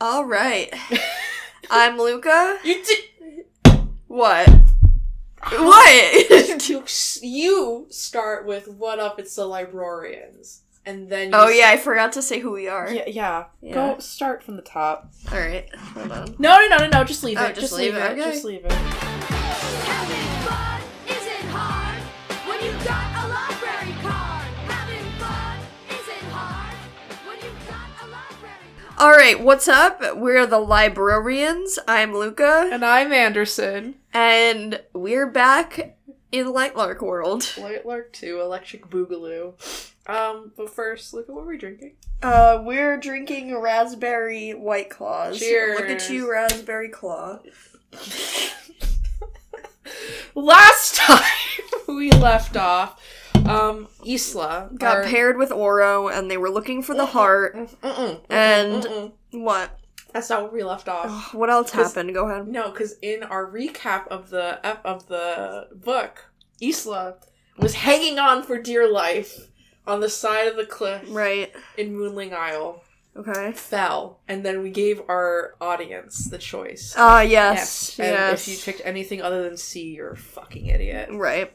All right. I'm Luca. You did. What? What? you, you start with "What up?" It's the librarians, and then. You oh yeah, I forgot to say who we are. Yeah, yeah. Yeah. Go start from the top. All right. Hold on. No, no, no, no, no. Just leave Oh, it. just Just, leave leave, it, it. okay. Just leave it. All right. What's up? We're the librarians. I'm Luca, And I'm Anderson. and we're back in Lightlark World. Light Lark Two, Electric Boogaloo. Um, but first, look at what we're drinking. Uh, we're drinking raspberry white claws. Cheers. Look at you, raspberry claw. Last time we left off, um, Isla Got paired with Oro, and they were looking for the heart. Mm-mm, And- mm-mm. What? that's not where we left off. Ugh, what else happened? Go ahead. No, because in our recap of the of the book, Isla was hanging on for dear life on the side of the cliff Right. in Moonling Isle. Okay. Fell, and then we gave our audience the choice. Ah, yes. And Yes. if you picked anything other than C, you're a fucking idiot. Right.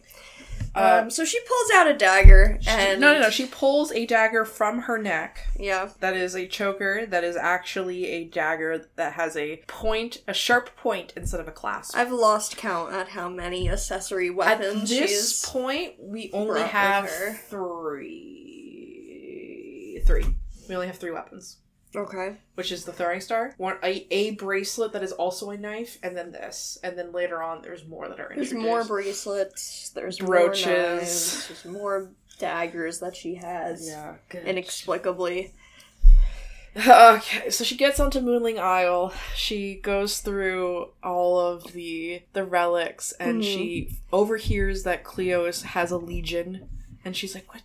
Uh, um, so she pulls out a dagger she- and no, no, no. She pulls a dagger from her neck. Yeah. That is a choker. That is actually a dagger that has a point, a sharp point instead of a clasp. I've lost count at how many accessory weapons. At this point, we only have three. Three. We only have three weapons, Okay. which is the throwing star, one a, a bracelet that is also a knife, and then this, and then later on there's more that are in here. There's more bracelets. There's Brooches. More knives, there's more daggers that she has. yeah, good. Inexplicably. Okay, so she gets onto Moonling Isle. She goes through all of the the relics, and Mhm. she overhears that Cleo is, has a legion, and she's like, "What?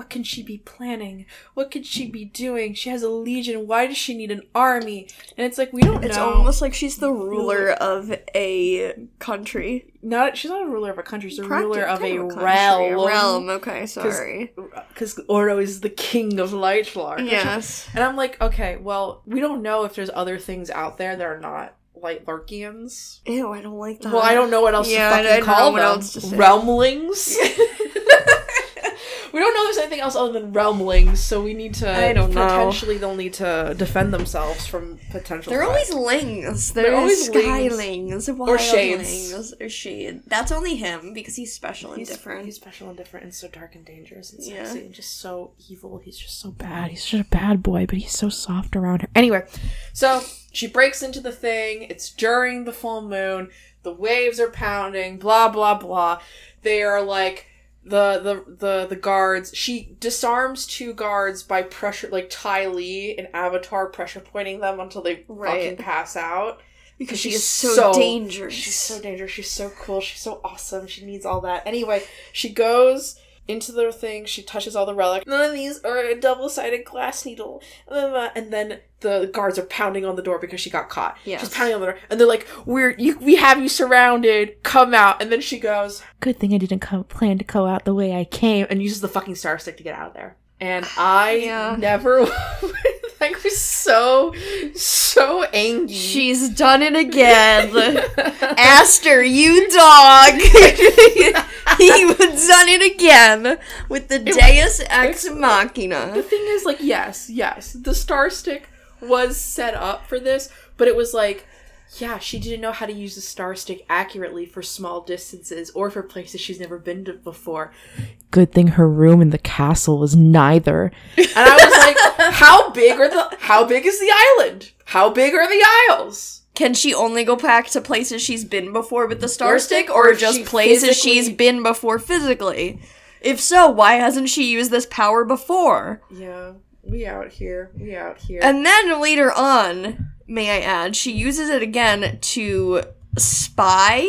What can she be planning? What could she be doing? She has a legion. Why does she need an army?" And it's like we don't It's know. almost like she's the ruler of a country. not she's not a ruler of a country. She's a ruler of a kind country. realm. A realm. Okay, sorry. Because Oro is the king of Lightlark. Yes. And I'm like, okay, well, we don't know if there's other things out there that are not like Larkians. Ew, I don't like that. Well, I don't know what else Yeah, to I fucking don't know call them. else to say. Realmlings. we don't know if there's anything else other than realmlings, so we need to. I don't know. Potentially, they'll need to defend themselves from potential. They're always lings. They're They're, always always lings. skylings, Or shades. or shade. That's only him because he's special and different. He's special and different, and so dark and dangerous and Yeah. and just so evil. He's just so bad. He's just a bad boy, but he's so soft around her. Anyway, so she breaks into the thing. It's during the full moon. The waves are pounding. Blah blah blah. They are like the the the the guards. She disarms two guards by pressure, like Ty Lee in Avatar, pressure pointing them until they Right. fucking pass out. because she is so, so- dangerous. She's so dangerous. She's so cool. She's so awesome. She needs all that. Anyway, she goes into the thing. She touches all the relics. None of these are a double-sided glass needle. And then the guards are pounding on the door because she got caught. Yes. She's pounding on the door, and they're like, "We're you. We have you surrounded. Come out." And then she goes, "Good thing I didn't come, plan to go out the way I came," and uses the fucking star stick to get out of there. And I Yeah. never. like was so so angry. She's done it again. Aster, you dog. he was done it again with the Deus Ex Machina. the thing is, like, yes, yes, the star stick was set up for this, but it was like, yeah, she didn't know how to use the star stick accurately for small distances or for places she's never been to before. Good thing her room in the castle was neither. And I was like, how big are the how big is the island? How big are the isles? Can she only go back to places she's been before with the Star Star Stick, Stick, or or just she places she's been before physically? If so, why hasn't she used this power before? Yeah, we out here. We out here. And then later on, may I add, she uses it again to spy.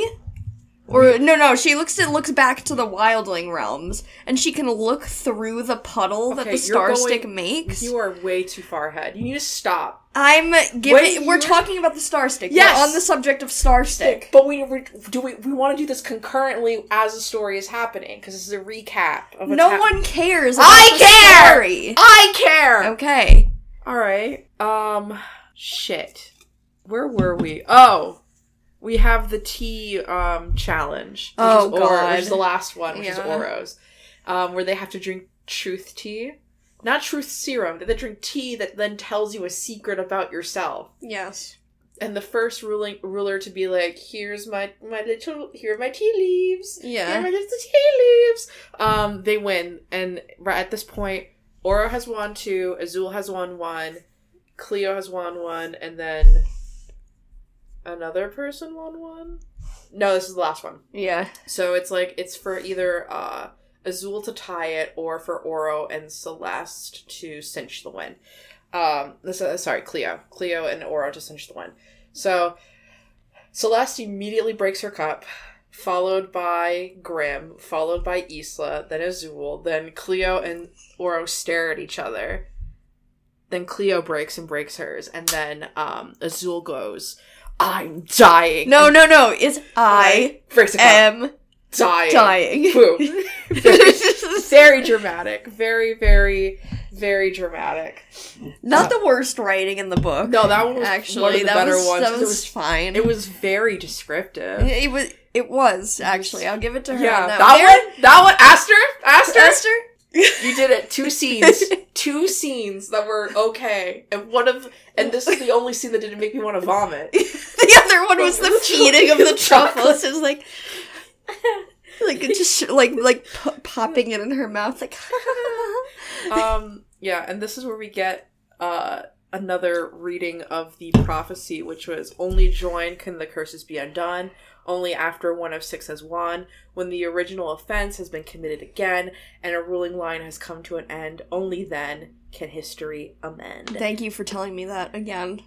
Or no, no, she looks it looks back to the wildling realms, and she can look through the puddle that Okay, the you're star going- stick makes. you are way too far ahead. You need to stop. I'm giving. We're you're- talking about the star stick. Yes! We're on the subject of star stick. But we we- do we we want to do this concurrently as the story is happening because this is a recap of what's No hap- one cares. About I the care! Story. I care. Okay. All right. Um. Shit. Where were we? Oh, we have the tea um challenge. Which Oh, is Oro, God. which is the last one, which is Yeah. Oro's, um, where they have to drink truth tea, not truth serum. They drink tea that then tells you a secret about yourself. Yes. And the first ruling ruler to be like, "Here's my my little here are my tea leaves." Here are Yeah. my little tea leaves. Um, they win, and right at this point, Oro has won two, Azul has won one, Cleo has won one, and then another person won one. No, this is the last one. Yeah. So it's like it's for either uh, Azul to tie it, or for Oro and Celeste to cinch the win. Um, this uh, sorry, Cleo, Cleo and Oro to cinch the win. So Celeste immediately breaks her cup, followed by Grim, followed by Isla, then Azul, then Cleo and Oro stare at each other. Then Cleo breaks and breaks hers, and then um, Azul goes, "I'm dying." No, no, no. It's I breaks a am dying. dying. Boom. very, very dramatic. Very, very, very dramatic. Not the worst writing in the book. No, that one was actually, one of the that better was, ones. That was, it was fine. it was very descriptive. It was. It was actually. I'll give it to her. Yeah, on that, that, one. That one. Aster. Aster. Esther. You did it. Two scenes. two scenes that were okay, and one of and this is the only scene that didn't make me want to vomit. the other one was the feeding of the truffles. It was like, like it just like like p- popping it in her mouth, like. um yeah and this is where we get uh another reading of the prophecy which was only join can the curses be undone only after one of six has won when the original offense has been committed again and a ruling line has come to an end only then can history amend Thank you for telling me that again.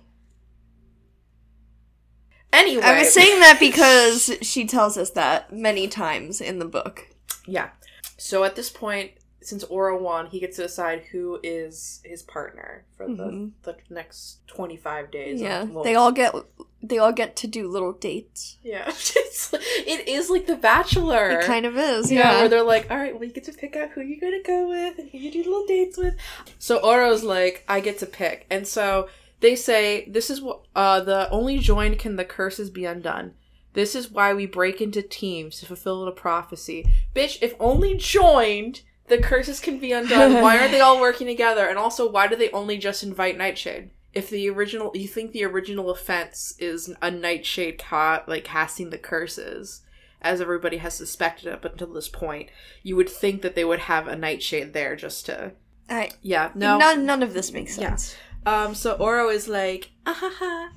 anyway I was saying that because she tells us that many times in the book. yeah so at this point since Oro won, he gets to decide who is his partner for the, Mhm. the next 25 days. Yeah, well, they all get they all get to do little dates. Yeah, it's, it is like The Bachelor. It kind of is, yeah, yeah. where they're like, all right, well, you get to pick out who you're gonna go with and who you do little dates with. So Oro's like, I get to pick, and so they say this is what uh the only joined can the curses be undone. This is why we break into teams to fulfill the prophecy. Bitch, if only joined, the curses can be undone. why aren't they all working together? And also, why do they only just invite Nightshade? If the original, you think the original offense is a Nightshade ca- like casting the curses, as everybody has suspected up until this point, you would think that they would have a Nightshade there just to, I, yeah, no. none none of this makes Yeah. sense. Um, so Oro is like, ahaha,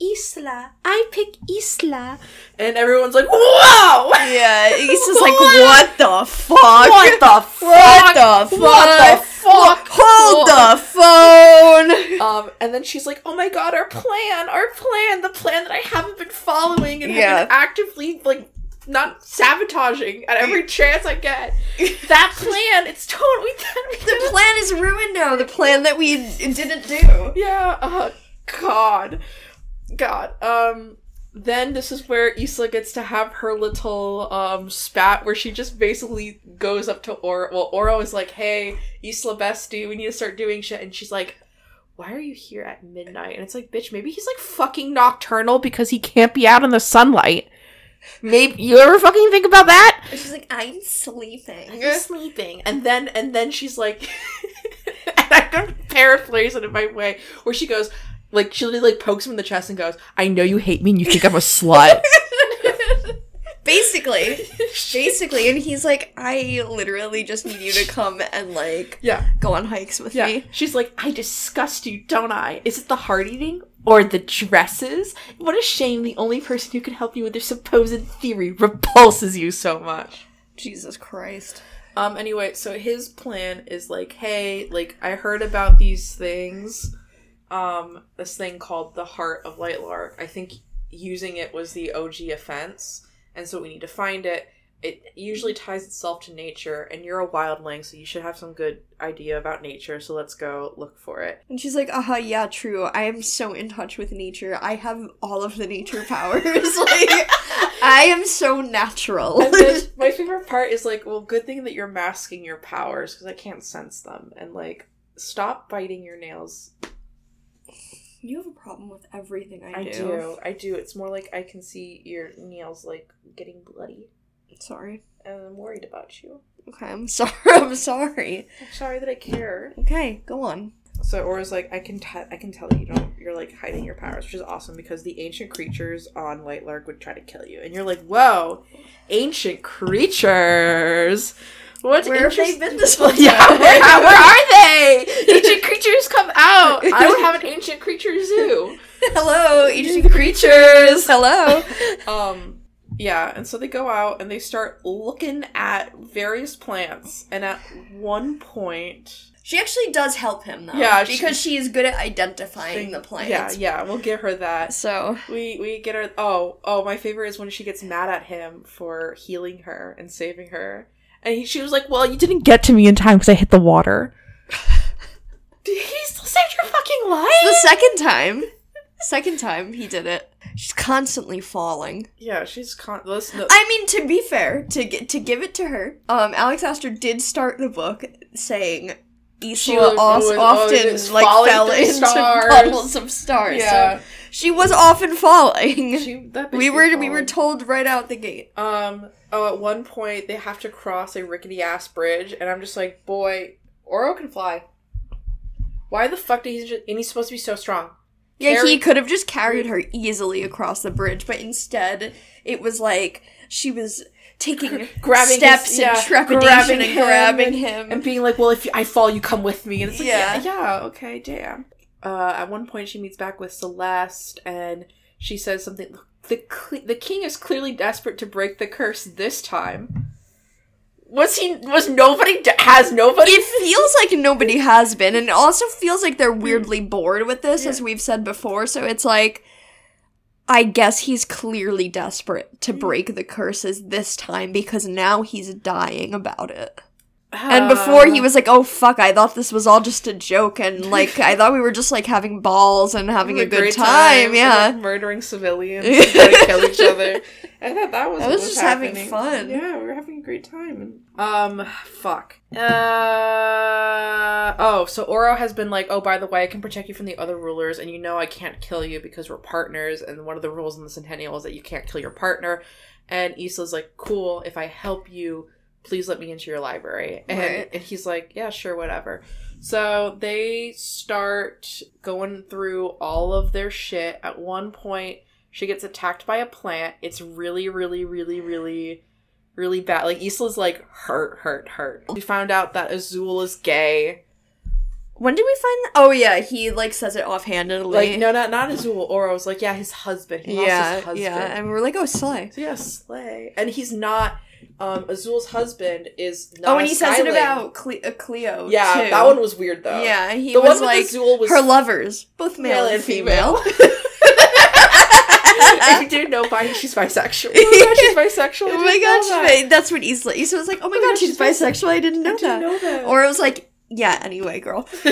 Isla, I pick Isla, and everyone's like, whoa, Yeah, he's just like, what the fuck? What the fuck? What the fuck? What the fuck? Hold the phone. Um, and then she's like, "Oh my god, our plan, our plan, the plan that I haven't been following and have been actively like not sabotaging at every chance I get. That plan, it's totally The plan is ruined now. The plan that we didn't do. Yeah. Oh God, God. Um. Then this is where Isla gets to have her little um spat where she just basically goes up to Oro. Well, Oro is like, "Hey, Isla bestie, we need to start doing shit," and she's like. Why are you here at midnight? And it's like, bitch, maybe he's like fucking nocturnal because he can't be out in the sunlight. Maybe you ever fucking think about that? She's like, I'm sleeping. Sleeping. And then and then she's like and I don't paraphrase it in my way, where she goes like she literally like pokes him in the chest and goes, I know you hate me and you think I'm a slut. Basically. Basically. And he's like, I literally just need you to come and like yeah. go on hikes with Yeah. me. She's like, I disgust you, don't I? Is it the heart eating? Or the dresses? What a shame the only person who can help you with your supposed theory repulses you so much. Jesus Christ. Um, anyway, so his plan is like, hey, like, I heard about these things. Um, this thing called the Heart of Lightlark. I think using it was the OG offense, and so we need to find it. It usually ties itself to nature, and you're a wildling, so you should have some good idea about nature, so let's go look for it. And she's like, uh huh, yeah, true. I am so in touch with nature. I have all of the nature powers. like, I am so natural. And my favorite part is like, well, good thing that you're masking your powers, because I can't sense them, and like, stop biting your nails. You have a problem with everything I, I do. do. I do. It's more like I can see your nails like getting bloody, Sorry. and I'm worried about you. Okay, I'm sorry. I'm sorry. I'm sorry that I care. Okay, go on. So Oro's like, I can te- I can tell that you don't you're like hiding your powers, which is awesome because the ancient creatures on White Lightlark would try to kill you, and you're like, whoa, ancient creatures. What Where have they been this whole Yeah, time? where, where are they? Ancient creatures come out. I would have an ancient creature zoo. Hello, ancient creatures. Hello. Um, yeah, and so they go out and they start looking at various plants, and at one point, She actually does help him though. Yeah, because she is good at identifying the plants. yeah, yeah, we'll give her that. So We we get her. Oh, oh, my favorite is when she gets mad at him for healing her and saving her, and he, she was like, "Well, you didn't get to me in time because I hit the water." Did he still saved your fucking life? the second time, second time he did it. She's constantly falling. yeah, she's con. Listen, no, I mean, to be fair, to get to give it to her, um, Alex Aster did start the book saying She Isla was- os- was- often oh, like fell through into stars. puddles of stars. yeah, So she was often falling. she, that we were we were told right out the gate. Um. Oh, at one point they have to cross a rickety ass bridge, and I'm just like, boy, Oro can fly. Why the fuck did he just? And he's supposed to be so strong. Yeah, Carry- he could have just carried her easily across the bridge, but instead it was like she was taking Grabbing steps his- in trepidation grabbing and him grabbing and- him. and being like, "Well, if I fall, you come with me." And it's like, Yeah. "Yeah, yeah, okay, damn." Uh, at one point, she meets back with Celeste, and she says something. The the king is clearly desperate to break the curse this time. Was he? Was nobody? Has nobody? it feels like nobody has been, and it also feels like they're weirdly bored with this, as we've said before. So it's like, I guess he's clearly desperate to break the curses this time because now he's dying about it. And before he was like, "Oh fuck, I thought this was all just a joke, and like I thought we were just like having balls and having a good time." and, yeah, like, murdering civilians, and trying to kill each other. I thought that was That what was just having fun. Yeah, we were having a great time. Um, fuck. Uh oh, so Oro has been like, oh, by the way, I can protect you from the other rulers, and you know I can't kill you because we're partners, and one of the rules in the Centennial is that you can't kill your partner. And Isla's like, cool, if I help you, please let me into your library. And, Right. and he's like, yeah, sure, whatever. So they start going through all of their shit. At one point, she gets attacked by a plant. It's really, really, really, really, really bad. Like Isla's like hurt, hurt, hurt. We found out that Azul is gay. when did we find that? Oh yeah, he like says it offhandedly. Like no, not not Azul. was like yeah, his husband. He lost yeah, his husband. yeah, and we're like, "Oh, slay." So yeah, slay. And he's not. Um, Azul's husband is not. Oh, and he says it about Cle- uh, Cleo. Yeah, too. that one was weird though. Yeah, he the was one like with Azul was her lovers, both male, and female. if you didn't know, bi- she's bisexual. Oh my god, she's bisexual. Oh my god, that. that's what Isla. Isla was like, "Oh my god, she's bisexual." I didn't know I didn't that. know that. Or it was like, "Yeah, anyway, girl."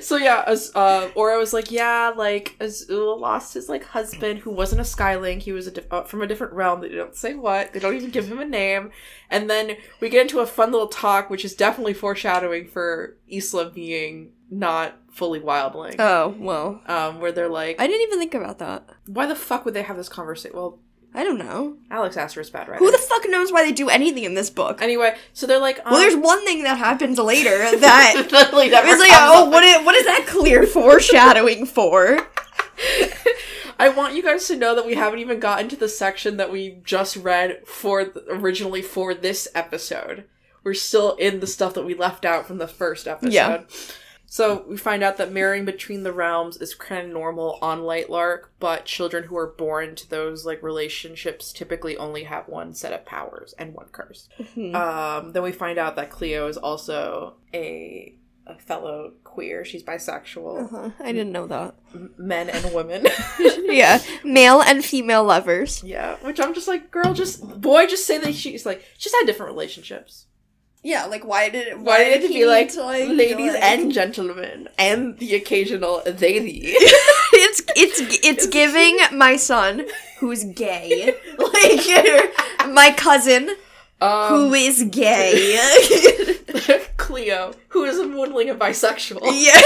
so yeah, as uh, Oro was like, yeah, like Azula lost his like husband who wasn't a Skyling. He was a diff- uh, from a different realm. They don't say what. They don't even give him a name. And then we get into a fun little talk, which is definitely foreshadowing for Isla being not fully wildling. oh well, um, where they're like, I didn't even think about that. why the fuck would they have this conversation? Well, I don't know. Alex Aster is bad, right? Who the fuck knows why they do anything in this book? Anyway, so they're like, um, well, there's one thing that happens later that literally never it's like, oh, up what is, what is that clear foreshadowing for? I want you guys to know that we haven't even gotten to the section that we just read for th- originally for this episode. We're still in the stuff that we left out from the first episode. Yeah. So we find out that marrying between the realms is kind of normal on Lightlark, but children who are born to those like relationships typically only have one set of powers and one curse. Mhm. Um, then we find out that Cleo is also a a fellow queer. She's bisexual, Uh-huh. I didn't know that. M- men and women. yeah, male and female lovers. Yeah, which I'm just like, girl, just boy, just say that she's like she's had different relationships. Yeah, like why did it? Why did it be like, to, like, ladies like- and gentlemen and the occasional they the? it's it's it's giving my son who's gay, like my cousin Um, Who is gay? Cleo, who is a modeling and bisexual. yeah.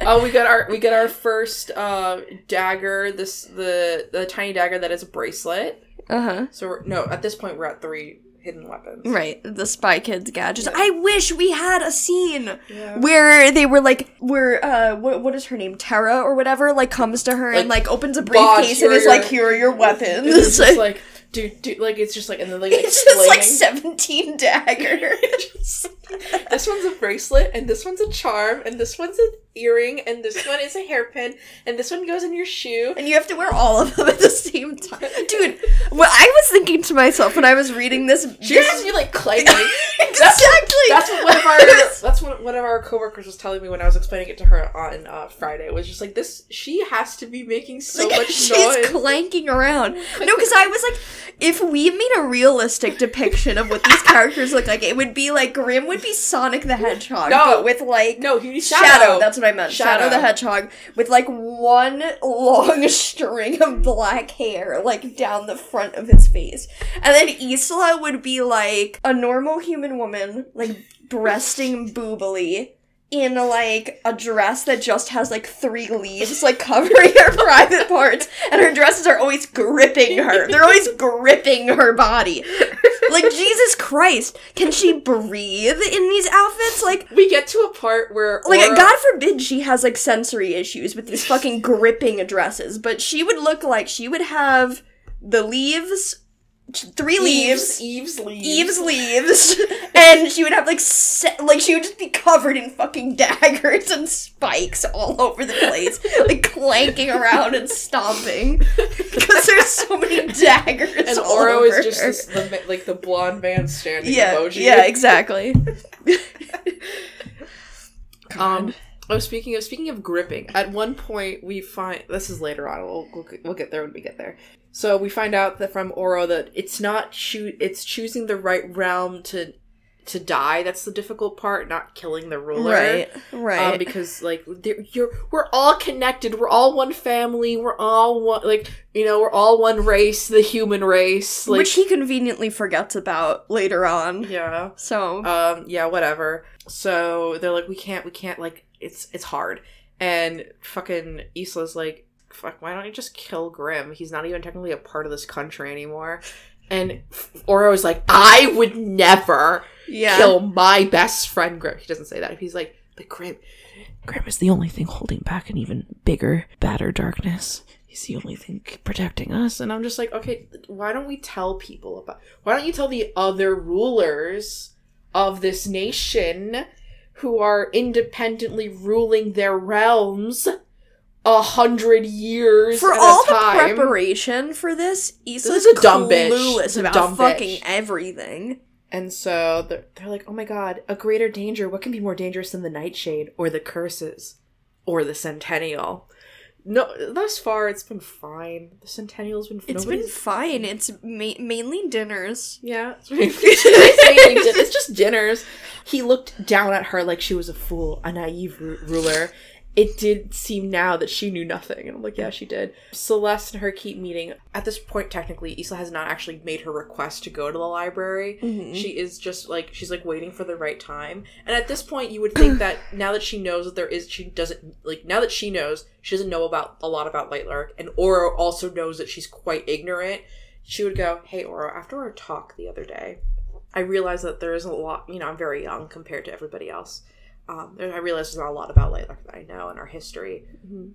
Oh, we got our we get our first uh, dagger. This the the tiny dagger that is a bracelet. Uh huh. So we're, no, at this point we're at three hidden weapons. Right, the Spy Kids gadgets. I wish we had a scene Yeah. where they were like, where uh, what what is her name, Terra or whatever, like comes to her and Like, like opens a "Boss, briefcase and is are like, here are your weapons. It's just like dude, dude, like it's just like and then like it's just like seventeen daggers. this one's a bracelet, and this one's a charm, and this one's an earring, and this one is a hairpin, and this one goes in your shoe. and you have to wear all of them at the same time, dude. What I was thinking to myself when I was reading this, has to be like clanging. exactly. That's what one of our that's what one of our coworkers was telling me when I was explaining it to her on uh, Friday. It was just like this. She has to be making so Like, much she's noise. She's clanking around. No, because I was like, if we made a realistic depiction of what these characters look like, it would be like Grim would be Sonic the Hedgehog, No. but with like no, he Shadow. shadow. That's what I meant. Shadow. Shadow. the Hedgehog with like one long string of black hair like down the front of his face, and then Isla would be like a normal human woman, like breasting boobily. In like a dress that just has like three leaves, like covering her private parts, and her dresses are always gripping her. They're always gripping her body. Like Jesus Christ, can she breathe in these outfits? Like we get to a part where like Oro- god forbid she has like sensory issues with these fucking gripping dresses but she would look like she would have the leaves three leaves Eve's leaves. Eve's leaves, and she would have like se- like she would just be covered in fucking daggers and spikes all over the place, like clanking around and stomping because there's so many daggers. and Oro is just this, the, like the blonde man standing yeah, emoji. yeah, exactly. Um. Oh, speaking of speaking of gripping, at one point we find this is later on. We'll we'll, we'll get there when we get there. So we find out that from Oro that it's not choo- it's choosing the right realm to to die. That's the difficult part, not killing the ruler. Right, right. Um, because like you're, we're all connected. We're all one family. We're all one, like you know, we're all one race, the human race. Like, Which he conveniently forgets about later on. yeah, So um, yeah, whatever. So they're like, we can't, we can't, like, it's it's hard. And fucking Isla's like, fuck, why don't you just kill Grim? He's not even technically a part of this country anymore. And Oro is like, I would never yeah, kill my best friend Grim. He doesn't say that. He's like, but Grim, Grim is the only thing holding back an even bigger, badder darkness. He's the only thing protecting us. And I'm just like, okay, why don't we tell people about? Why don't you tell the other rulers of this nation who are independently ruling their realms a hundred years for all the preparation for this, Isla's is a dumb bitch. clueless This is a about dumb fucking bitch. everything. And so they're, they're like, oh my god, a greater danger. What can be more dangerous than the Nightshade or the Curses or the Centennial? No, thus far it's been fine. The Centennial's been. It's been fine. It's ma- mainly dinners. yeah. It's, it's just dinners. He looked down at her like she was a fool, a naive ru- ruler. It did seem now that she knew nothing, and I'm like, yeah, she did. Celeste and her keep meeting. At this point, technically, Isla has not actually made her request to go to the library. Mm-hmm. She is just like she's like waiting for the right time. And at this point, you would think that now that she knows that there is, she doesn't like now that she knows she doesn't know about a lot about Lightlark, and Oro also knows that she's quite ignorant. She would go, "Hey, Oro, after our talk the other day, I realized that there is a lot. You know, I'm very young compared to everybody else. Um, there- I realize there's not a lot about Lightlark that I know in our history.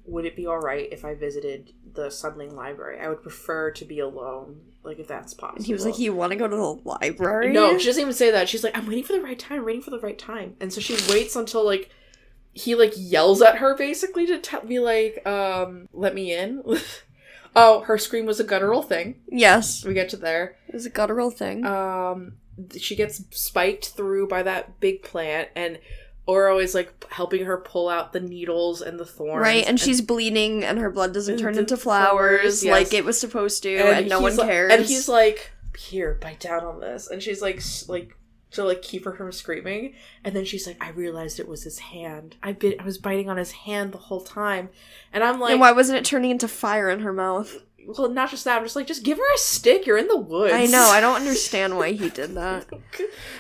Would it be all right if I visited the Sunling Library? I would prefer to be alone, like if that's possible." And he was like, "You want to go to the library?" No, she doesn't even say that. She's like, I'm waiting for the right time, I'm waiting for the right time. And so she waits until like he like yells at her basically to tell me like, um, let me in. oh, her scream was a guttural thing. yes, We get to there. it was a guttural thing. Um she gets spiked through by that big plant and Oro always like helping her pull out the needles and the thorns. right, and she's bleeding, and her blood doesn't turn into flowers, flowers yes. like it was supposed to, and, no one like- cares. and he's like, "Here, bite down on this," and she's like, like to like keep her from screaming. And then she's like, "I realized it was his hand. I bit. I was biting on his hand the whole time." And I'm like, and why wasn't it turning into fire in her mouth? Well, not just that. I'm just like, just give her a stick. You're in the woods. I know. I don't understand why he did that.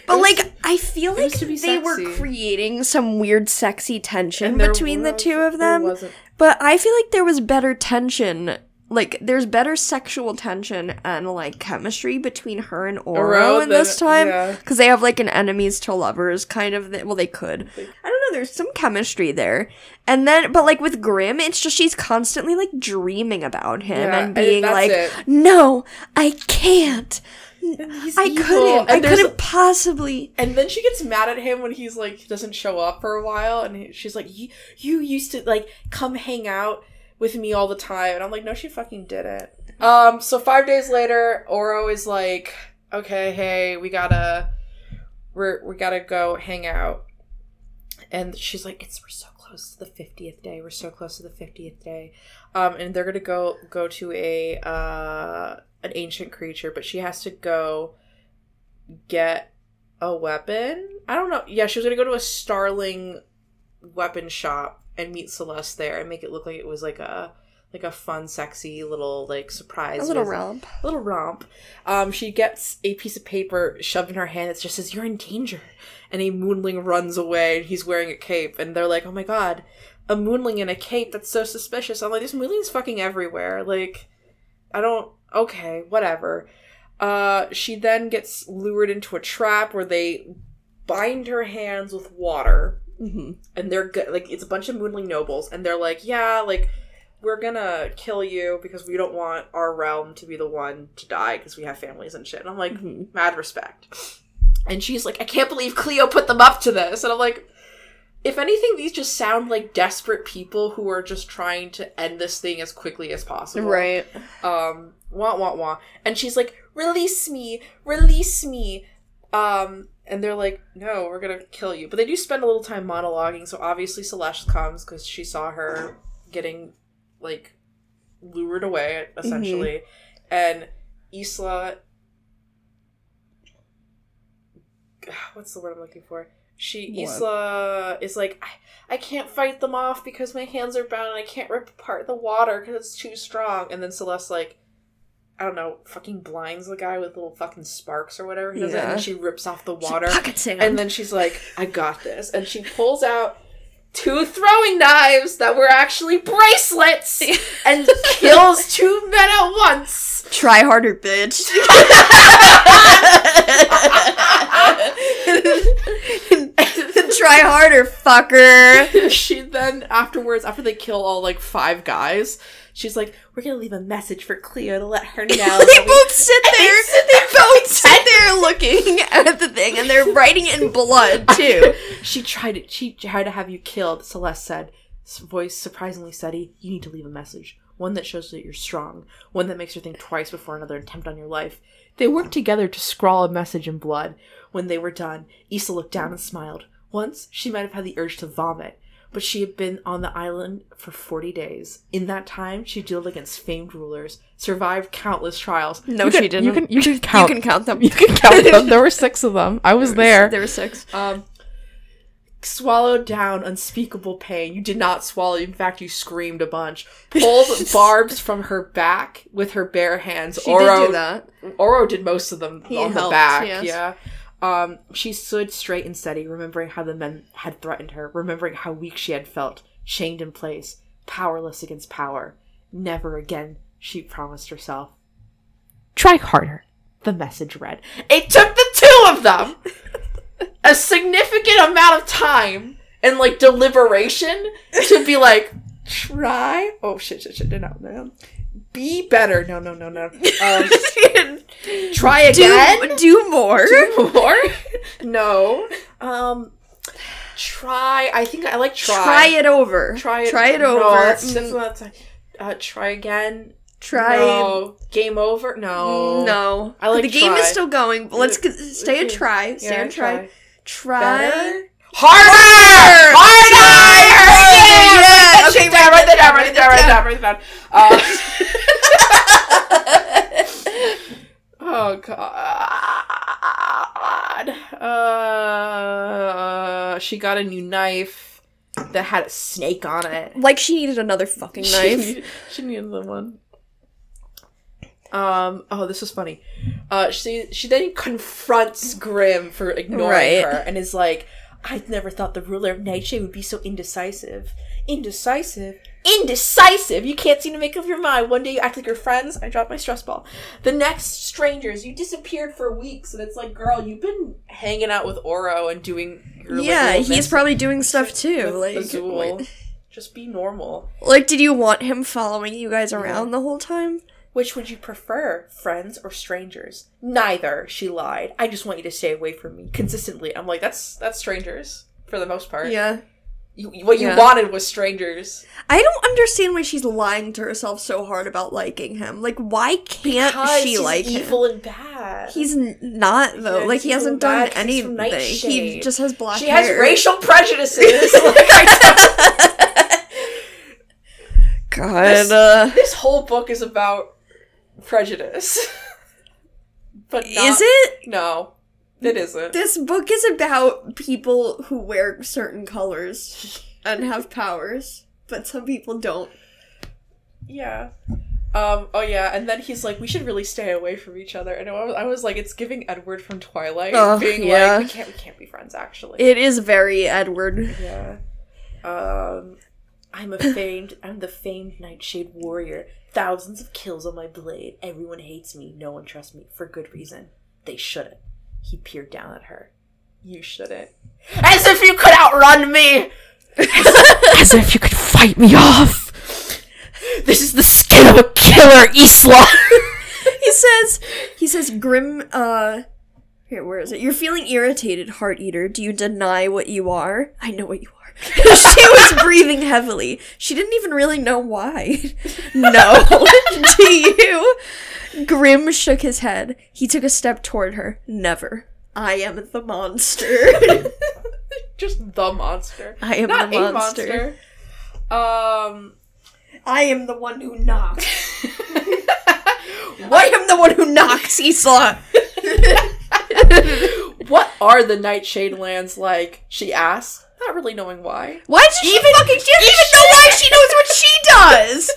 But like, I feel like was they were creating some weird, sexy tension between the two of them. But I feel like there was better tension. Like, there's better sexual tension and like chemistry between her and Oro, in this time yeah. because they have like an enemies to lovers kind of. Th- well, they could. I don't know. There's some chemistry there, and then but like with Grim, it's just she's constantly like dreaming about him Yeah, and and being that's like, it. "No, I can't." I evil, couldn't. and I couldn't possibly. And then she gets mad at him when he's like doesn't show up for a while, and he, she's like, "You you used to like come hang out with me all the time," and I'm like, "No, she fucking didn't." Um. So five days later, Oro is like, "Okay, hey, we gotta, we're we gotta go hang out," and she's like, "It's we're so close to the fiftieth day. We're so close to the fiftieth day," um, and they're gonna go go to a uh an ancient creature, but she has to go get a weapon. I don't know. Yeah, she was gonna go to a Starling weapon shop and meet Celeste there and make it look like it was like a like a fun, sexy little like surprise. A little visit. romp. little romp. Um, she gets a piece of paper shoved in her hand. that just says, "You're in danger," and a moonling runs away. and He's wearing a cape, and they're like, "Oh my god, a moonling in a cape? That's so suspicious." I'm like, "This moonling's fucking everywhere." Like, I don't. Okay, whatever. Uh, she then gets lured into a trap where they bind her hands with water Mm-hmm. and they're good. like it's a bunch of moonling nobles and they're like yeah like we're gonna kill you because we don't want our realm to be the one to die because we have families and shit and i'm like Mhm. mad respect and she's like i can't believe cleo put them up to this and i'm like if anything these just sound like desperate people who are just trying to end this thing as quickly as possible Right. um wah wah wah and she's like release me release me um and they're like no we're gonna kill you. But they do spend a little time monologuing so obviously celeste comes because she saw her getting like lured away mm-hmm. essentially. And isla what's the word i'm looking for? She What? isla is like I, I can't fight them off because my hands are bound and i can't rip apart the water because it's too strong. And then celeste like I don't know, fucking blinds the guy with little fucking sparks or whatever he does it, and she rips off the water. And then she's like, I got this. And she pulls out two throwing knives that were actually bracelets and kills two men at once. Try harder, bitch. Try harder, fucker. she then, afterwards, after they kill all like five guys, she's like, We're gonna leave a message for Cleo to let her know. they both sit there. They both sit there looking at the thing, and they're writing it in blood too. she tried it. She tried to have you killed. Celeste said, voice surprisingly steady. You need to leave a message, one that shows that you're strong, one that makes her think twice before another attempt on your life. They worked together to scrawl a message in blood. When they were done, Isla looked down and smiled. Once she might have had the urge to vomit, but she had been on the island for 40 days. In that time, she dueled against famed rulers, survived countless trials. No, You she can- didn't. You can you can count. You can count them. You can count them. There were six of them. I was there. There were six. um, swallowed down unspeakable pain. You did not swallow. In fact, you screamed a bunch. Pulled barbs from her back with her bare hands. She Oro, did do that. Oro did most of them He on the helped, back. yes. Yeah. Um, she stood straight and steady, remembering how the men had threatened her, remembering how weak she had felt, chained in place, powerless against power. Never again, she promised herself. Try harder, the message read. It took the two of them a significant amount of time and like deliberation to be like, try. Oh shit, shit, shit. No, no. Be better. No, no, no, no. Um, try again. do, do more. Do more? no. Um, try. I think I like try. Try it over. Try it. Try it No, over. that's, Mm, that's. Uh, try again. try. No. Game over. No. No. I like the game is still going. But let's Yeah. stay a try. Stay Yeah, a try. try. Try. Better. Harder! Harder! Yeah, Write that okay, write that down, write write that down, write that down, write that down. Oh god. Uh, she got a new knife that had a snake on it. Like she needed another fucking She knife. needed- She needed the one. Um. Oh, this was funny. Uh, she she then confronts Grim for ignoring Right. her and is like, "I never thought the ruler of Nightshade would be so indecisive. Indecisive, indecisive. You can't seem to make up your mind. One day you act like you're friends. I dropped my stress ball. The next, strangers. You disappeared for weeks, and it's like, girl, you've been hanging out with Oro and doing. Your, yeah, little he's probably doing stuff too. Like, Azul. Just be normal. like, did you want him following you guys around the whole time? Which would you prefer, friends or strangers? Neither, she lied. I just want you to stay away from me consistently. I'm like, that's that's strangers for the most part. Yeah. You, what you Yeah. wanted was strangers. I don't understand why she's lying to herself so hard about liking him. Like, why can't Because she like him? He's evil and bad. He's not though. Yeah, like he hasn't done bad 'cause he's from anything. He just has black she hair. has racial prejudices. like I God. This- uh, this whole book is about prejudice. but not, is it? No, it isn't. This book is about people who wear certain colors and have powers, but some people don't. Yeah. Um, oh yeah, and then he's like, we should really stay away from each other. And I was, I was like, it's giving Edward from Twilight, Ugh, being yeah. like, we can't, we can't be friends, actually. It is very Edward. yeah. Um, I'm a famed, I'm the famed Nightshade warrior. Thousands of kills on my blade. Everyone hates me. No one trusts me for good reason. They shouldn't. He peered down at her. You shouldn't. As if you could outrun me. As if you could fight me off. This is the skin of a killer, Isla. He says, he says, Grim, uh, here, where is it? You're feeling irritated, Heart Eater. Do you deny what you are? I know what you are. she was breathing heavily. She didn't even really know why. no. Do you? Grim shook his head. He took a step toward her. Never. I am the monster. Just the monster. I am Not the a monster. monster. Um, I am the one who knocks. I am the one who knocks, Isla. what are the Nightshade lands like? She asked, not really knowing why. Why did she fucking? She doesn't even know why she knows what she does.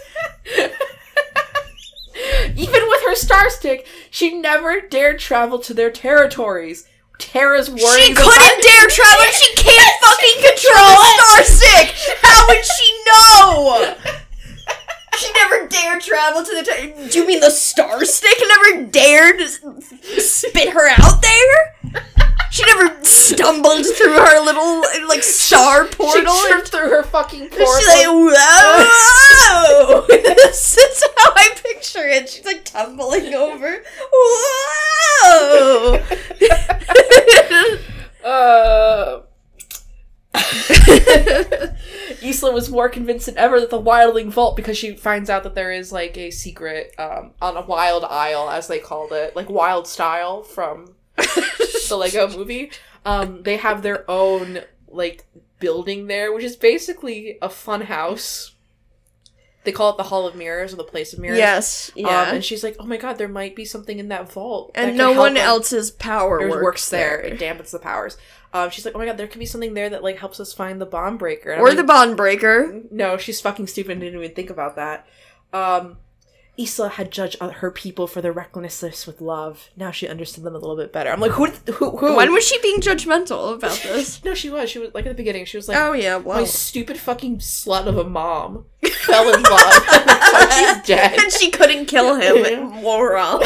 Even with her star stick, she never dared travel to their territories. Terra's warnings. She couldn't dare travel. She can't fucking control a star stick. How would she know? She never dared travel to the. T- Do you mean the star stick never dared spit her out there? She never stumbled through her little like star portal. She tripped through her fucking portal. She's like, whoa! this is how I picture it. She's like tumbling over. Whoa! Uh. Isla was more convinced than ever that the Wildling Vault, because she finds out that there is like a secret um, on a Wild Isle, as they called it, like Wild Style from the Lego Movie. Um, they have their own like building there, which is basically a fun house. They call it the Hall of Mirrors or the Place of Mirrors. yes, yeah. Um, and she's like, "Oh my god, there might be something in that vault." and can no one us." else's power works, works, there. It dampens the powers. Um, she's like, oh my god, there could be something there that like helps us find the bomb breaker. Or like, the bond breaker. no, she's fucking stupid. and Didn't even think about that. Um, Isla had judged her people for their recklessness with love. Now she understood them a little bit better. I'm like, who? Who? who? When was she being judgmental about this? No, she was. She was like at the beginning. She was like, oh yeah, my stupid fucking slut of a mom fell in love. so she's dead. and she couldn't kill him, moron.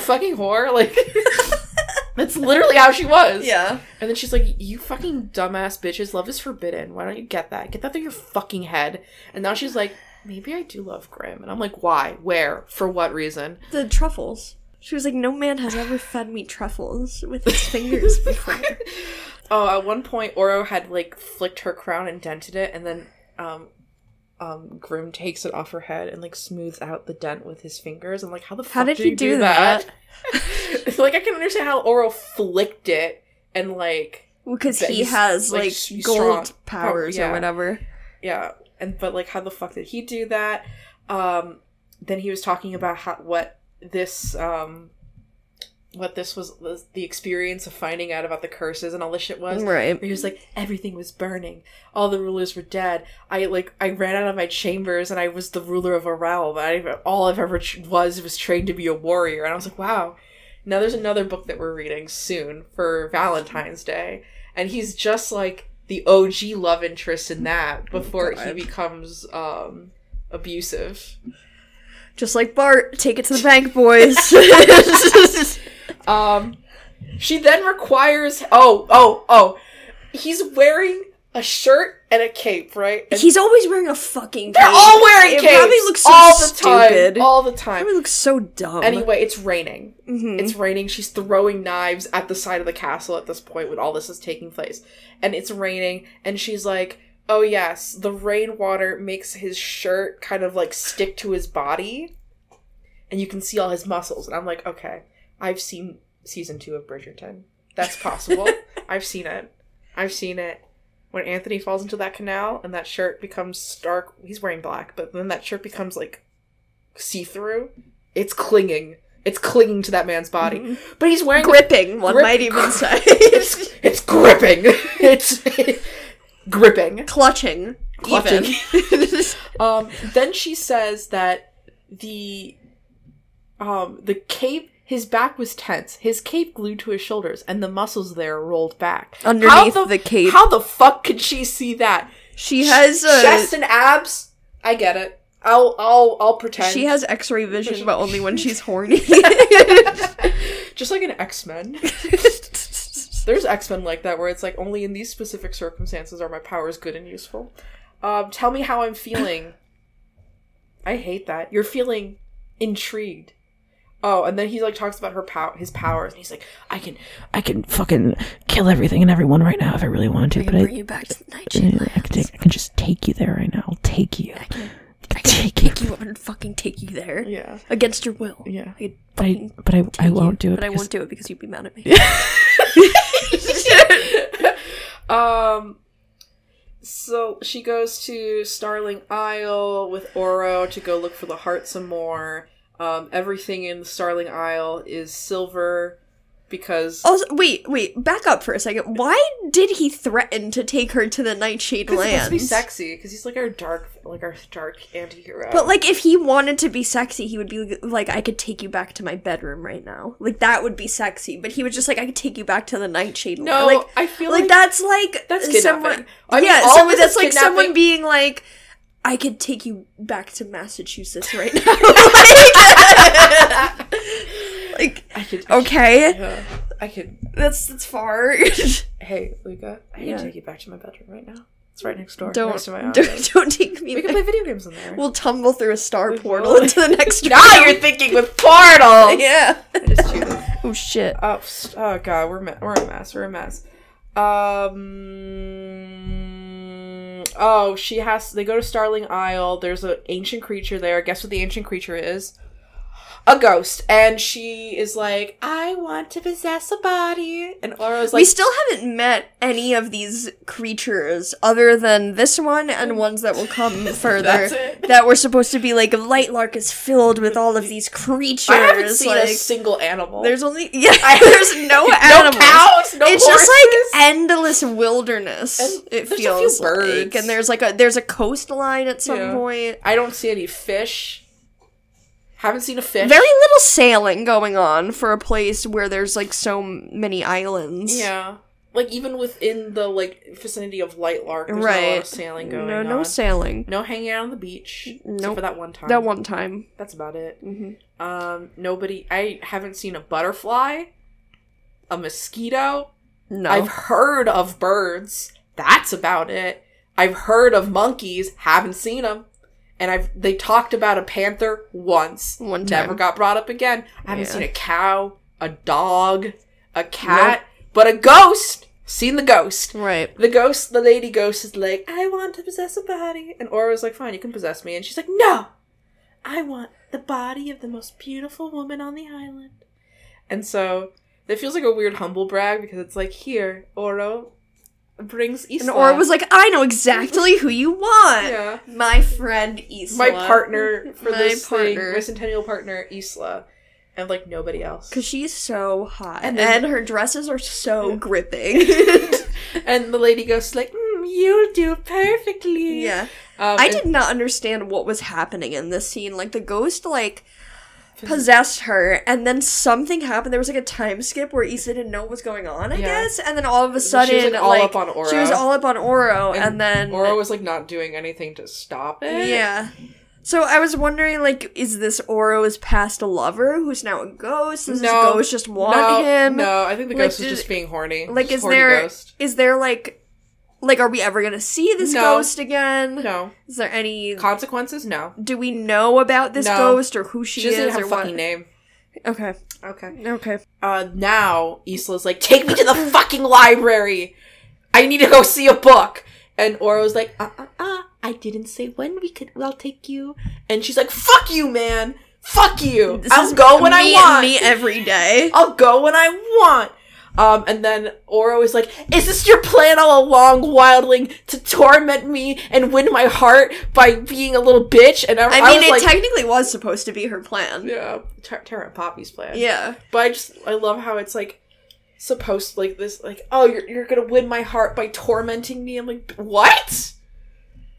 fucking whore. Like, that's literally how she was. yeah. And then she's like, "You fucking dumbass bitches, love is forbidden. Why don't you get that? Get that through your fucking head." And now she's like, "Maybe I do love Grim." And I'm like, "Why? Where? For what reason?" The truffles. She was like, no man has ever fed me truffles with his fingers before. Oh, at one point, Oro had like flicked her crown and dented it, and then um, um, Grim takes it off her head and like smooths out the dent with his fingers. I'm like, "How the fuck How did did he you do do that?" like, I can understand how Oro flicked it and like Because he has, like, like, gold strong. powers Yeah. or whatever. yeah and but like how the fuck did he do that um then he was talking about how what this um what this was, was the experience of finding out about the curses and all this shit was. Right. He was like, everything was burning. All the rulers were dead. I like I ran out of my chambers and I was the ruler of a realm. I all I've ever was was trained to be a warrior. And I was like, wow. Now there's another book that we're reading soon for Valentine's Day, and he's just like the OG love interest in that before he becomes um abusive. Just like Bart, take it to the bank, boys. Um, she then requires. Oh, oh, oh. He's wearing a shirt and a cape, right? And He's always wearing a fucking. they're all wearing It capes. probably looks so all the stupid. time. All the time. Probably looks so dumb. Anyway, it's raining. Mhm. It's raining. She's throwing knives at the side of the castle at this point when all this is taking place. And it's raining, and she's like, Oh, yes, the rainwater makes his shirt kind of like stick to his body, and you can see all his muscles. And I'm like, Okay, I've seen season two of Bridgerton. That's possible. I've seen it. I've seen it. When Anthony falls into that canal and that shirt becomes stark, he's wearing black, but then that shirt becomes like see through. It's clinging. It's clinging to that man's body. But he's wearing gripping. One Grip- might even say. it's it's gripping. It's gripping. clutching. Clutching. Um then she says that the um the cape his back was tense. His cape glued to his shoulders and the muscles there rolled back. Underneath How the cape. How the fuck could she see that? she has a. Chest and abs? I get it. I'll I'll I'll pretend. She has X-ray vision, but only when she's horny. just like an X-Men. There's X Men like that where it's like only in these specific circumstances are my powers good and useful. Um, tell me how I'm feeling. I hate that. You're feeling intrigued. Oh, and then he like talks about her pow- his powers, and he's like, I can, I can fucking kill everything and everyone right now if I really wanted to. I but can I, bring you back to the nightshade I, can take, I can just take you there right now. I'll take you. I can, I can take you. pick you up and fucking take you there yeah, against your will. yeah. I But I, but I, I won't you, do it. But I won't do it because you'd be mad at me. Um, so she goes to Starling Isle with Oro to go look for the heart some more. Um, everything in the Starling Isle is silver because Also, wait, wait, back up for a second. Why did he threaten to take her to the Nightshade he to be sexy. Because he's like our dark, like our dark anti-hero. But like, if he wanted to be sexy, he would be like, "I could take you back to my bedroom right now." Like that would be sexy. But he was just like, "I could take you back to the Nightshade." no, Land." like, I feel like like, that's like that's kidnapping. someone. I mean, yeah, all so of this that's like someone being like, "I could take you back to Massachusetts right now." like, I could. okay, Yeah, I could. that's that's far. Hey, Luca, I Yeah. can take you back to my bedroom right now. It's right next door. don't next to my don't, don't take me. We can play video games in there. We'll tumble through a star We portal will. into the next room. now you're thinking with portals. yeah. I just cheated. Oh shit. Oh, oh god, we're me- we're a mess. We're a mess. Um. Oh, she has. They go to Starling Isle. There's an ancient creature there. Guess what the ancient creature is? A ghost. And she is like, I want to possess a body. And Oro's like, we still haven't met any of these creatures other than this one and ones that will come further. That were supposed to be like a Lightlark is filled with all of these creatures. I haven't seen like, a single animal. there's only yeah. there's no animal, no animals. cows. No it's horses. just like endless wilderness. And it there's a few feels birds. like, and there's like a there's a coastline at some Yeah. point. I don't see any fish. Haven't seen a fish. Very little sailing going on for a place where there's like so many islands. Yeah. Like even within the like vicinity of Lightlark, there's not a lot Right. of sailing going no, on. no sailing. No hanging out on the beach. Except Nope. for that one time. That one time. That's about it. Mhm. Um, nobody. I haven't seen a butterfly, a mosquito. No. I've heard of birds. That's about it. I've heard of monkeys. Haven't seen them. And I've they talked about a panther once. One time. Never got brought up again. I haven't Yeah. seen a cow, a dog, a cat, but a ghost. Seen the ghost. Right. The ghost, the lady ghost is like, I want to possess a body. And Oro's like, fine, you can possess me. And she's like, no! I want the body of the most beautiful woman on the island. And so, it feels like a weird humble brag because it's like, here, Oro brings Isla. And Oro was like, I know exactly who you want. Yeah. My friend Isla. My partner for My this partner. thing, my centennial partner, Isla. and like nobody else. Cause she's so hot, And and, then- her dresses are so gripping. and the lady ghost is like, mm, "You'll do perfectly." yeah, Um, I and- did not understand what was happening in this scene. Like the ghost, like possessed her, and then something happened. There was like a time skip where Isla didn't know what was going on. I Yeah. guess, and then all of a She was, sudden, like, all like, up on she was all up on Oro, and, then Oro was like not doing anything to stop it. Yeah. So I was wondering, like, is this Oro's past lover who's now a ghost? Does this No. ghost just want no, him? No, I think the ghost was did- just being horny. Like, Just is there ghost. is there like like are we ever gonna see this No. ghost again? No Is there any? consequences? No. do we know about this No. ghost or who she, She doesn't is have or a what? fucking name. Okay. Okay. Okay. Uh, now Isla's like, take me to the fucking library. I need to go see a book. And Oro's like, uh, uh, uh, I didn't say when we could. I'll take you. And she's like, fuck you, man. Fuck you. This I'll go when I want. Me every day. I'll go when I want. Um, and then Oro is like, "Is this your plan all along, Wildling, to torment me and win my heart by being a little bitch?" And I, I I mean, was it like, technically was supposed to be her plan. "Yeah, Terra and Poppy's plan." Yeah. but I just I love how it's like supposed like this, like, "Oh, you're you're gonna win my heart by tormenting me." I'm like, "What?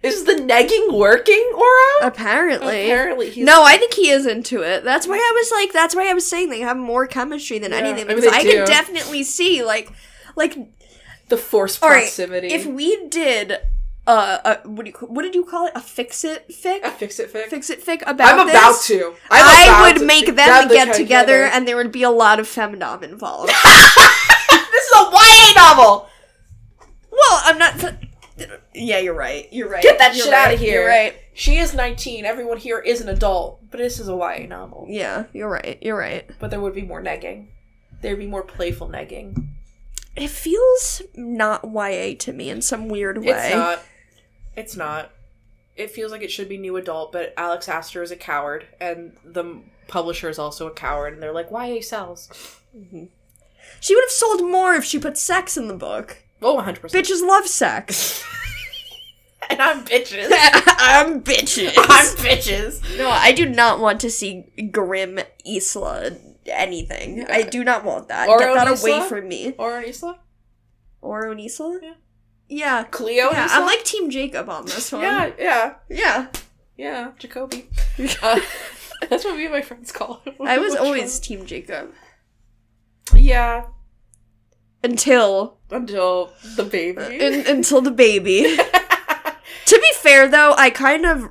Is the negging working, Oro?" Apparently. Apparently, he's no, I think he is into it. That's why I was like, that's why I was saying they have more chemistry than Yeah, anything. I mean, I, can definitely see, like, like the force All right, proximity. if we did, uh, a, what do you what did you call it? A fix it fic, a fix it fix. fix it fic about I'm this? about to. I'm I about would to make them get cat together, and there would be a lot of femdom involved. this is a YA novel. well, I'm not. Yeah, you're right. You're right. Get that You're shit right. out of here. You're right. She is 19. Everyone here is an adult, but this is a YA novel. Yeah, you're right. You're right. But there would be more negging. There'd be more playful negging. It feels not YA to me in some weird way. It's not. It's not. It feels like it should be new adult, but Alex Aster is a coward, and the publisher is also a coward, and they're like, YA sells. Mm-hmm. She would have sold more if she put sex in the book. Oh, 100%. Bitches love sex. and I'm bitches. I'm bitches. I'm bitches. No, I do not want to see grim Isla anything. I do not want that. Get that and away from me. Or Isla? Oro and Isla? Yeah. Yeah. Cleo Yeah, Isla? I'm like Team Jacob on this one. Yeah, yeah. Yeah. Yeah, Jacoby. Uh, that's what me and my friends call him. I was always Team Jacob. Yeah, Until until the baby. un- until the baby. To be fair though, I kind of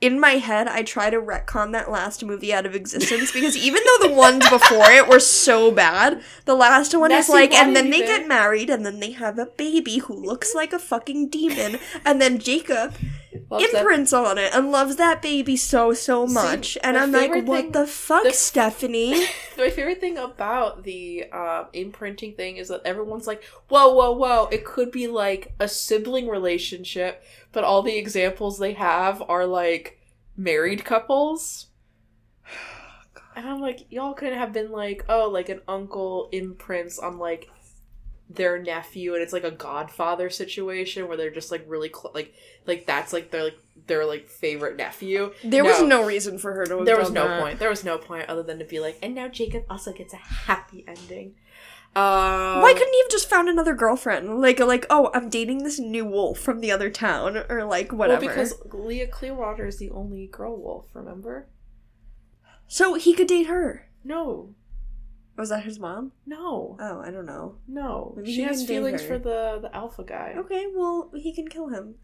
in my head I try to retcon that last movie out of existence because even though the ones before it were so bad, the last one is like and then they get married and then they have a baby who looks like a fucking demon and then Jacob Loves that- imprints on it and loves that baby so so much. and I'm like favorite what thing- the fuck the- Stephanie? My favorite thing about the uh, imprinting thing is that everyone's like, whoa, whoa, whoa, it could be like a sibling relationship, but all the examples they have are like married couples. And I'm like, y'all could have been like, oh, like an uncle imprints on like their nephew, and it's like a godfather situation where they're just like really cl- like like that's like their like their like favorite nephew. there was no reason for her to There was no that. point. There was no point other than to be like, and now Jacob also gets a happy ending. Uh, Why couldn't he have just found another girlfriend? Like, like, oh, I'm dating this new wolf from the other town, or like whatever. Well, because Leah Clearwater is the only girl wolf. Remember? so he could date her. No, Was that his mom? no, Oh, I don't know. no. Maybe she he has feelings for the the alpha guy. Okay, well, he can kill him.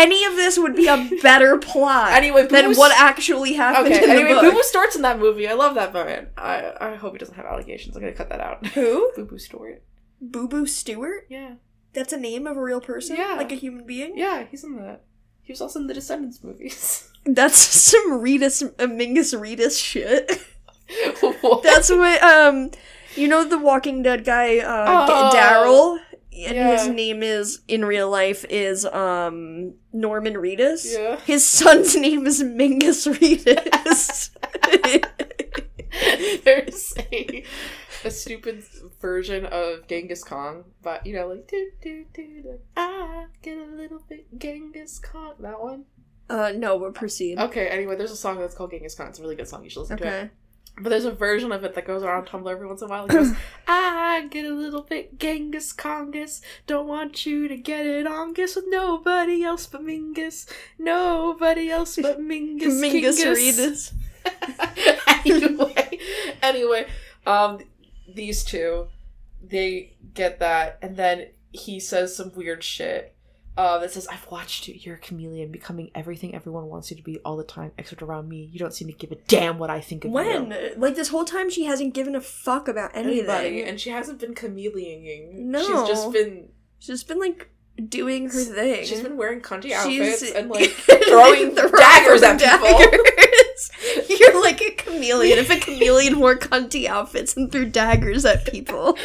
Any of this would be a better plot Anyway, than Boo-Boo's- what actually happened Okay. in Anyway, the Boo. Boo starts in that movie. I love that man. I I hope he doesn't have allegations. I'm gonna cut that out. Who? Boo Boo Stewart. Boo Boo Stewart? Yeah. That's a name of a real person? Yeah. Like a human being? Yeah, he's in that. He was also in the Descendants movies. That's some Reedus, Mingus Reedus shit. What? That's what um you know the Walking Dead guy uh Oh. Daryl and his name is in real life is um Norman Reedus. Yeah. His son's name is Mingus Reedus. There's a, a stupid version of Genghis Khan, but you know, like do do do, like I get a little bit Genghis Khan. That one. Uh, no, but proceed. Okay, anyway, there's a song that's called Genghis Khan. It's a really good song. You should listen to it. But there's a version of it that goes around Tumblr every once in a while. It goes, I get a little bit Genghis Kongus. Don't want you to get it ongus with nobody else but Mingus. Nobody else but Mingus. Mingus Kingus." Reedus. anyway, anyway, um, these two, they get that, and then he says some weird shit. Uh, that says, I've watched you. You're a chameleon, becoming everything everyone wants you to be all the time, except around me. You don't seem to give a damn what I think of you. When? Like this whole time she hasn't given a fuck about anything. anybody, and she hasn't been chameleoning. No. she's just been She's just been like doing her thing. she's been wearing cunty She's- outfits and like throwing daggers at people. You're like a chameleon. If a chameleon wore cunty outfits and threw daggers at people.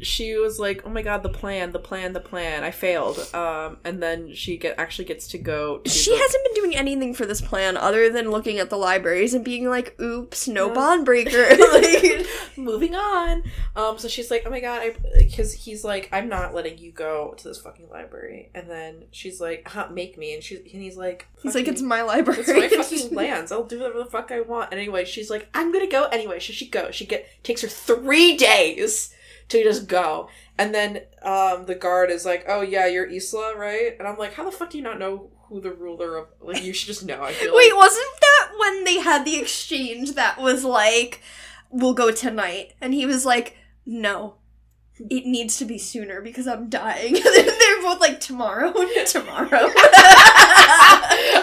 She was like, "Oh my god, the plan, the plan, the plan! I failed." Um, and then she get actually gets to go. To She the- hasn't been doing anything for this plan other than looking at the libraries and being like, "Oops, no No. bond breaker." like, moving on. Um, so she's like, "Oh my god," I because he's like, "I'm not letting you go to this fucking library." And then she's like, huh, "Make me," and she's and he's like, he's like, "It's my library." It's my fucking lands. I'll do whatever the fuck I want. And anyway, she's like, I'm gonna go anyway. So she goes. She get takes her three days to just go. And then um the guard is like, Oh yeah, you're Isla, right? And I'm like, How the fuck do you not know who the ruler of like you should just know, I feel Wait, like wasn't that when they had the exchange that was like, "We'll go tonight," and he was like, "No." It needs to be sooner because I'm dying. They're both like tomorrow, tomorrow.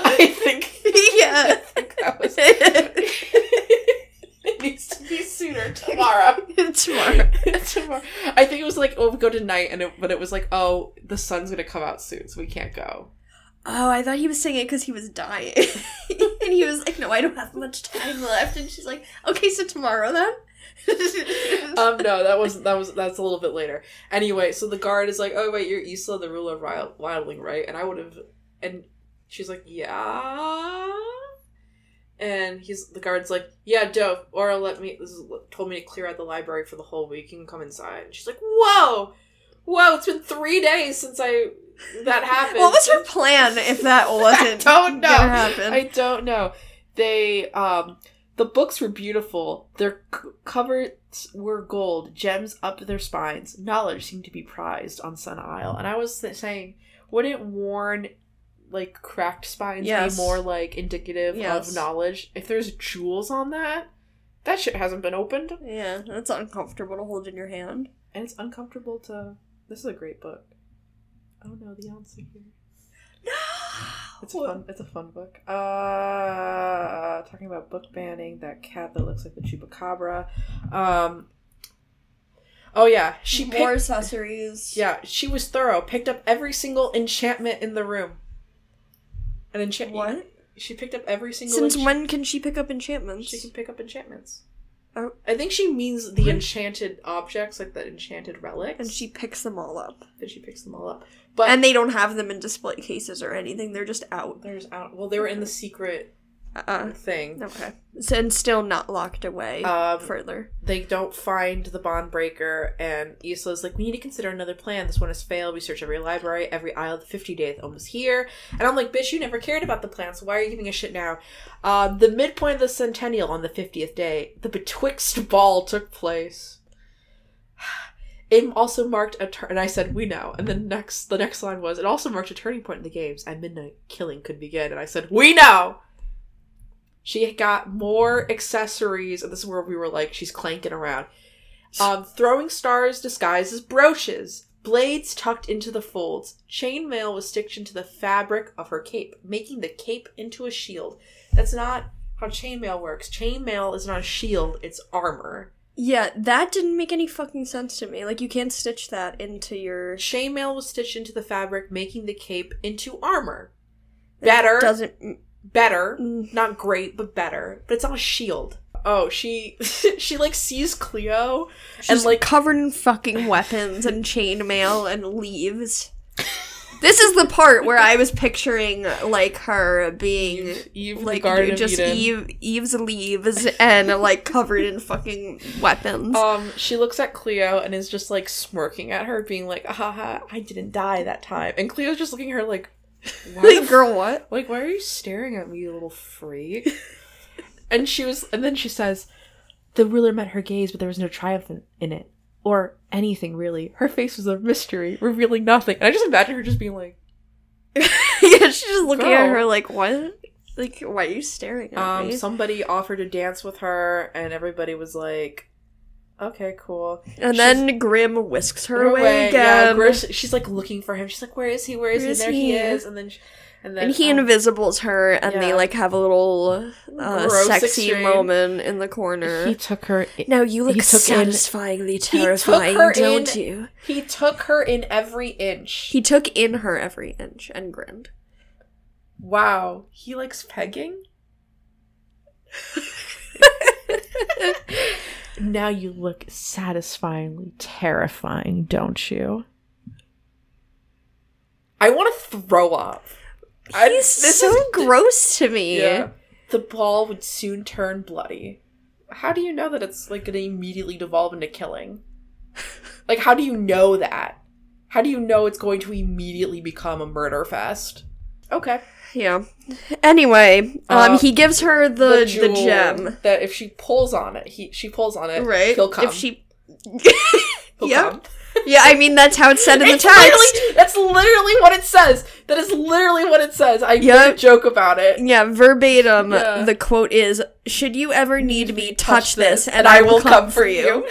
I think yeah. that was needs to be sooner tomorrow. tomorrow. tomorrow. I think it was like, oh, we go tonight, and it, but it was like, oh, the sun's gonna come out soon, so we can't go. Oh, I thought he was saying it because he was dying. and he was like, no, I don't have much time left. And she's like, okay, so tomorrow then? um, no, that was that was that's a little bit later. Anyway, so the guard is like, "Oh wait, you're Isla, the ruler of Wild- Wildling, right?" And I would have, and she's like, "Yeah." And he's the guard's like, "Yeah, dope." Or let me. This is told me to clear out the library for the whole week. You can come inside. And she's like, "Whoa, whoa! It's been three days since I that happened." what was her plan if that wasn't don't know. I don't know. They um the books were beautiful. Their c- covers were gold, gems up their spines. Knowledge seemed to be prized on Sun Isle. And I was th- saying, wouldn't worn like cracked spines Yes. be more like indicative Yes. of knowledge? If there's jewels on that, that shit hasn't been opened, yeah, that's uncomfortable to hold in your hand. and it's uncomfortable to. This is a great book. Oh no, the answer here. No It's a fun. It's a fun book. Uh, talking about book banning. That cat that looks like the chupacabra. Um. Oh yeah, she More picked. accessories. Yeah, she was thorough. Picked up every single enchantment in the room. An enchant. What? She picked up every single. Since enchant- when can she pick up enchantments? she can pick up enchantments? Oh. I think she means the enchanted objects, like the enchanted relics. and she picks them all up. then she picks them all up. But and they don't have them in display cases or anything. They're just out. there's out. Well, they were in the secret Uh, thing. okay. And still not locked away Um, further. they don't find the bond breaker and Isla's like we need to consider another plan. This one has failed. We search every library every aisle the 50 days almost here. And i'm like bitch you never cared about the plan so why are you giving a shit now? Um, the midpoint of the centennial on the 50th day the betwixt ball took place. It also marked a turn and i said we know. And then next the next line was it also marked a turning point in the games at midnight killing could begin. And i said we know she got more accessories and this is where we were like she's clanking around um, throwing stars disguised as brooches blades tucked into the folds chainmail was stitched into the fabric of her cape making the cape into a shield that's not how chainmail works chainmail is not a shield it's armor Yeah, that didn't make any fucking sense to me. Like, you can't stitch that into your. chainmail was stitched into the fabric making the cape into armor better Doesn't. Better Mm. not great but better but it's not a shield oh she she like sees cleo She's and like covered in fucking weapons and chainmail and leaves. This is the part where I was picturing like her being Eve, Eve like just. Eve Eve's leaves and like covered in fucking weapons. Um, she looks at Cleo and is just like smirking at her, being like, "Haha, I didn't die that time." And Cleo's just looking at her like, like, girl, what? Like, why are you staring at me, you little freak? and she was, and then she says, the ruler met her gaze, but there was no triumph in, in it. Or anything, really. Her face was a mystery, revealing nothing. And I just imagine her just being like, yeah, she's just looking at her like, what? Like, why are you staring at um, me? somebody offered to dance with her, and everybody was like, okay, cool. and she's- then Grim whisks her Her away, way, yeah, again. Gris- she's like looking for him. She's like, where is he? Where is Where he? is there he he? is. And then, sh- and then, and he um, invisibles her, and they like have a little uh, sexy exchange. moment in the corner. he took her. now you look he took in- satisfyingly took terrifying, her don't in- you? He took her in every inch. He took in her every inch and grinned. Wow, he likes pegging. now you look satisfyingly terrifying, don't you? I want to throw up. I- He's this so is- gross to me. Yeah. The ball would soon turn bloody. How do you know that it's like gonna immediately devolve into killing? like, how do you know that? How do you know it's going to immediately become a murder fest? Okay. Yeah. Anyway, um, Uh, he gives her the the, jewel gem. that if she pulls on it, he she pulls on it, Right. He'll come. If she. Come. Yeah, I mean that's how it's said in the text. literally- that's literally what it says. That is literally what it says. I Yep. made a joke about it. Yeah, verbatim. Yeah. The quote is, "Should you ever need me, touch this, and, and I will come, for you."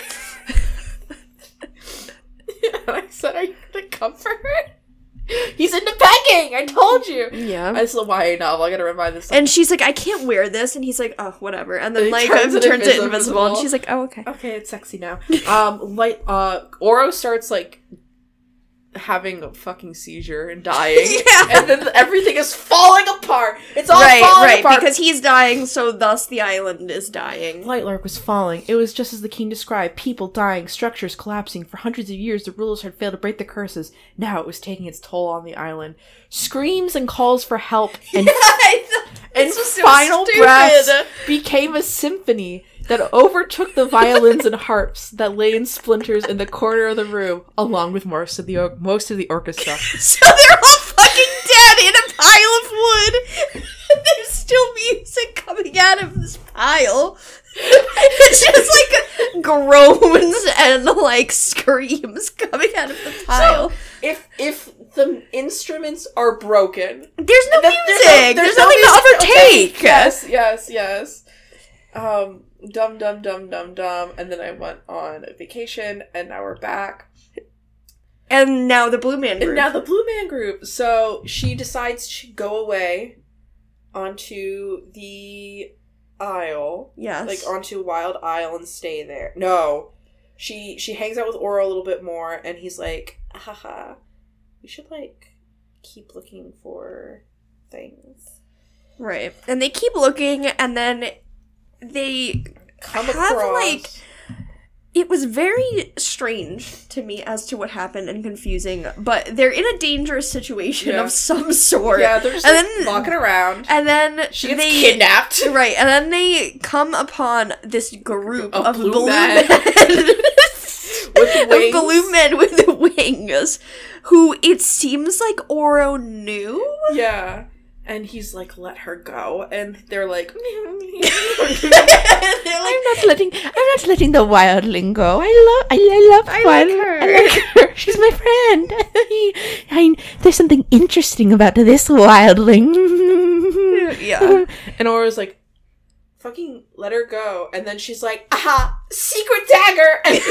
and I said, "Are you gonna come for her?" He's into pegging. I told you. Yeah. That's the YA novel. I gotta remind this. And she's like, "I can't wear this," and he's like, "Oh, whatever." And then And like turns it turns it invisible. invisible, and she's like, "Oh, okay." okay, it's sexy now. um, like uh, Oro starts like having a fucking seizure and dying, Yeah. and then everything is falling apart. It's all right, falling right, apart because he's dying, so thus the island is dying. Lightlark was falling. It was just as the king described people dying, structures collapsing. For hundreds of years, the rulers had failed to break the curses. Now it was taking its toll on the island. Screams and calls for help and, and This was so final stupid. breaths became a symphony that overtook the violins and harps that lay in splinters in the corner of the room, along with most of the or- most of the orchestra. So they're all fucking dead in a pile of wood. There's still music coming out of this pile. It's just like groans and like screams coming out of the pile. So, if if the instruments are broken, there's no music. There's, no nothing music. to Okay, overtake. Yes, yes, yes. Um, dum dum dum dum dum, and then I went on vacation, and now we're back. And now the Blue Man And group. now the Blue Man Group. So she decides to go away onto the Isle, yes. like onto Wild Isle, and stay there. No, she she hangs out with Oro a little bit more, and he's like, haha, we should like keep looking for things. right. And they keep looking, and then they Come Have, across like, it was very strange to me as to what happened and confusing, but they're in a dangerous situation Yeah. of some sort. Yeah, they're just and like, then walking around. and then She gets they kidnapped. right, and then they come upon this group Of of, blue blue, men. men. With wings. blue men with the wings, who it seems like Oro knew. Yeah. And he's like, let her go. And they're like, They're like, not letting I'm not letting the wildling go. I love I, I love I wild, like her. I like her. She's my friend. I, there's something interesting about this wildling. yeah. and Oro's like, fucking let her go. And then she's like, aha, secret dagger.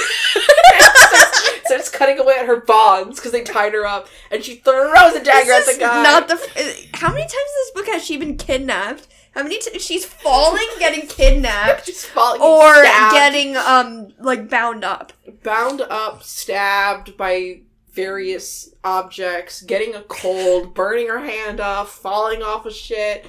And starts, starts cutting away at her bonds because they tied her up. And she throws a dagger at the guy. Not the. f- How many times in this book has she been kidnapped? How many? T- she's falling, getting kidnapped, She's falling, or stabbed, getting um like bound up. bound up, stabbed by various objects, getting a cold, burning her hand off, falling off of shit.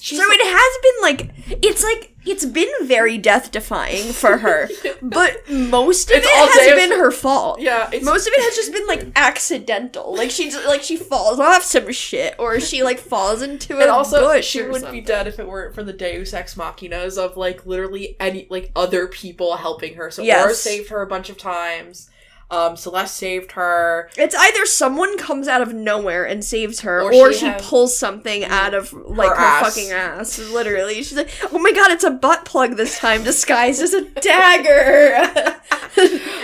She's so it has been like it's like it's been very death defying for her, but most of It's it all has been her fault. yeah, it's Most of it has just been like accidental. Like she just, like she falls off some shit, or she like falls into a and also bush. she would something. be dead if it weren't for the Deus Ex Machinas of like literally any like other people helping her. So Yes. Oro saved her a bunch of times. Um, Celeste saved her. It's either someone comes out of nowhere and saves her, Or or, she she, pulls something out of like her, ass. fucking ass. Literally, she's like, "Oh my god, it's a butt plug this time, disguised as a dagger."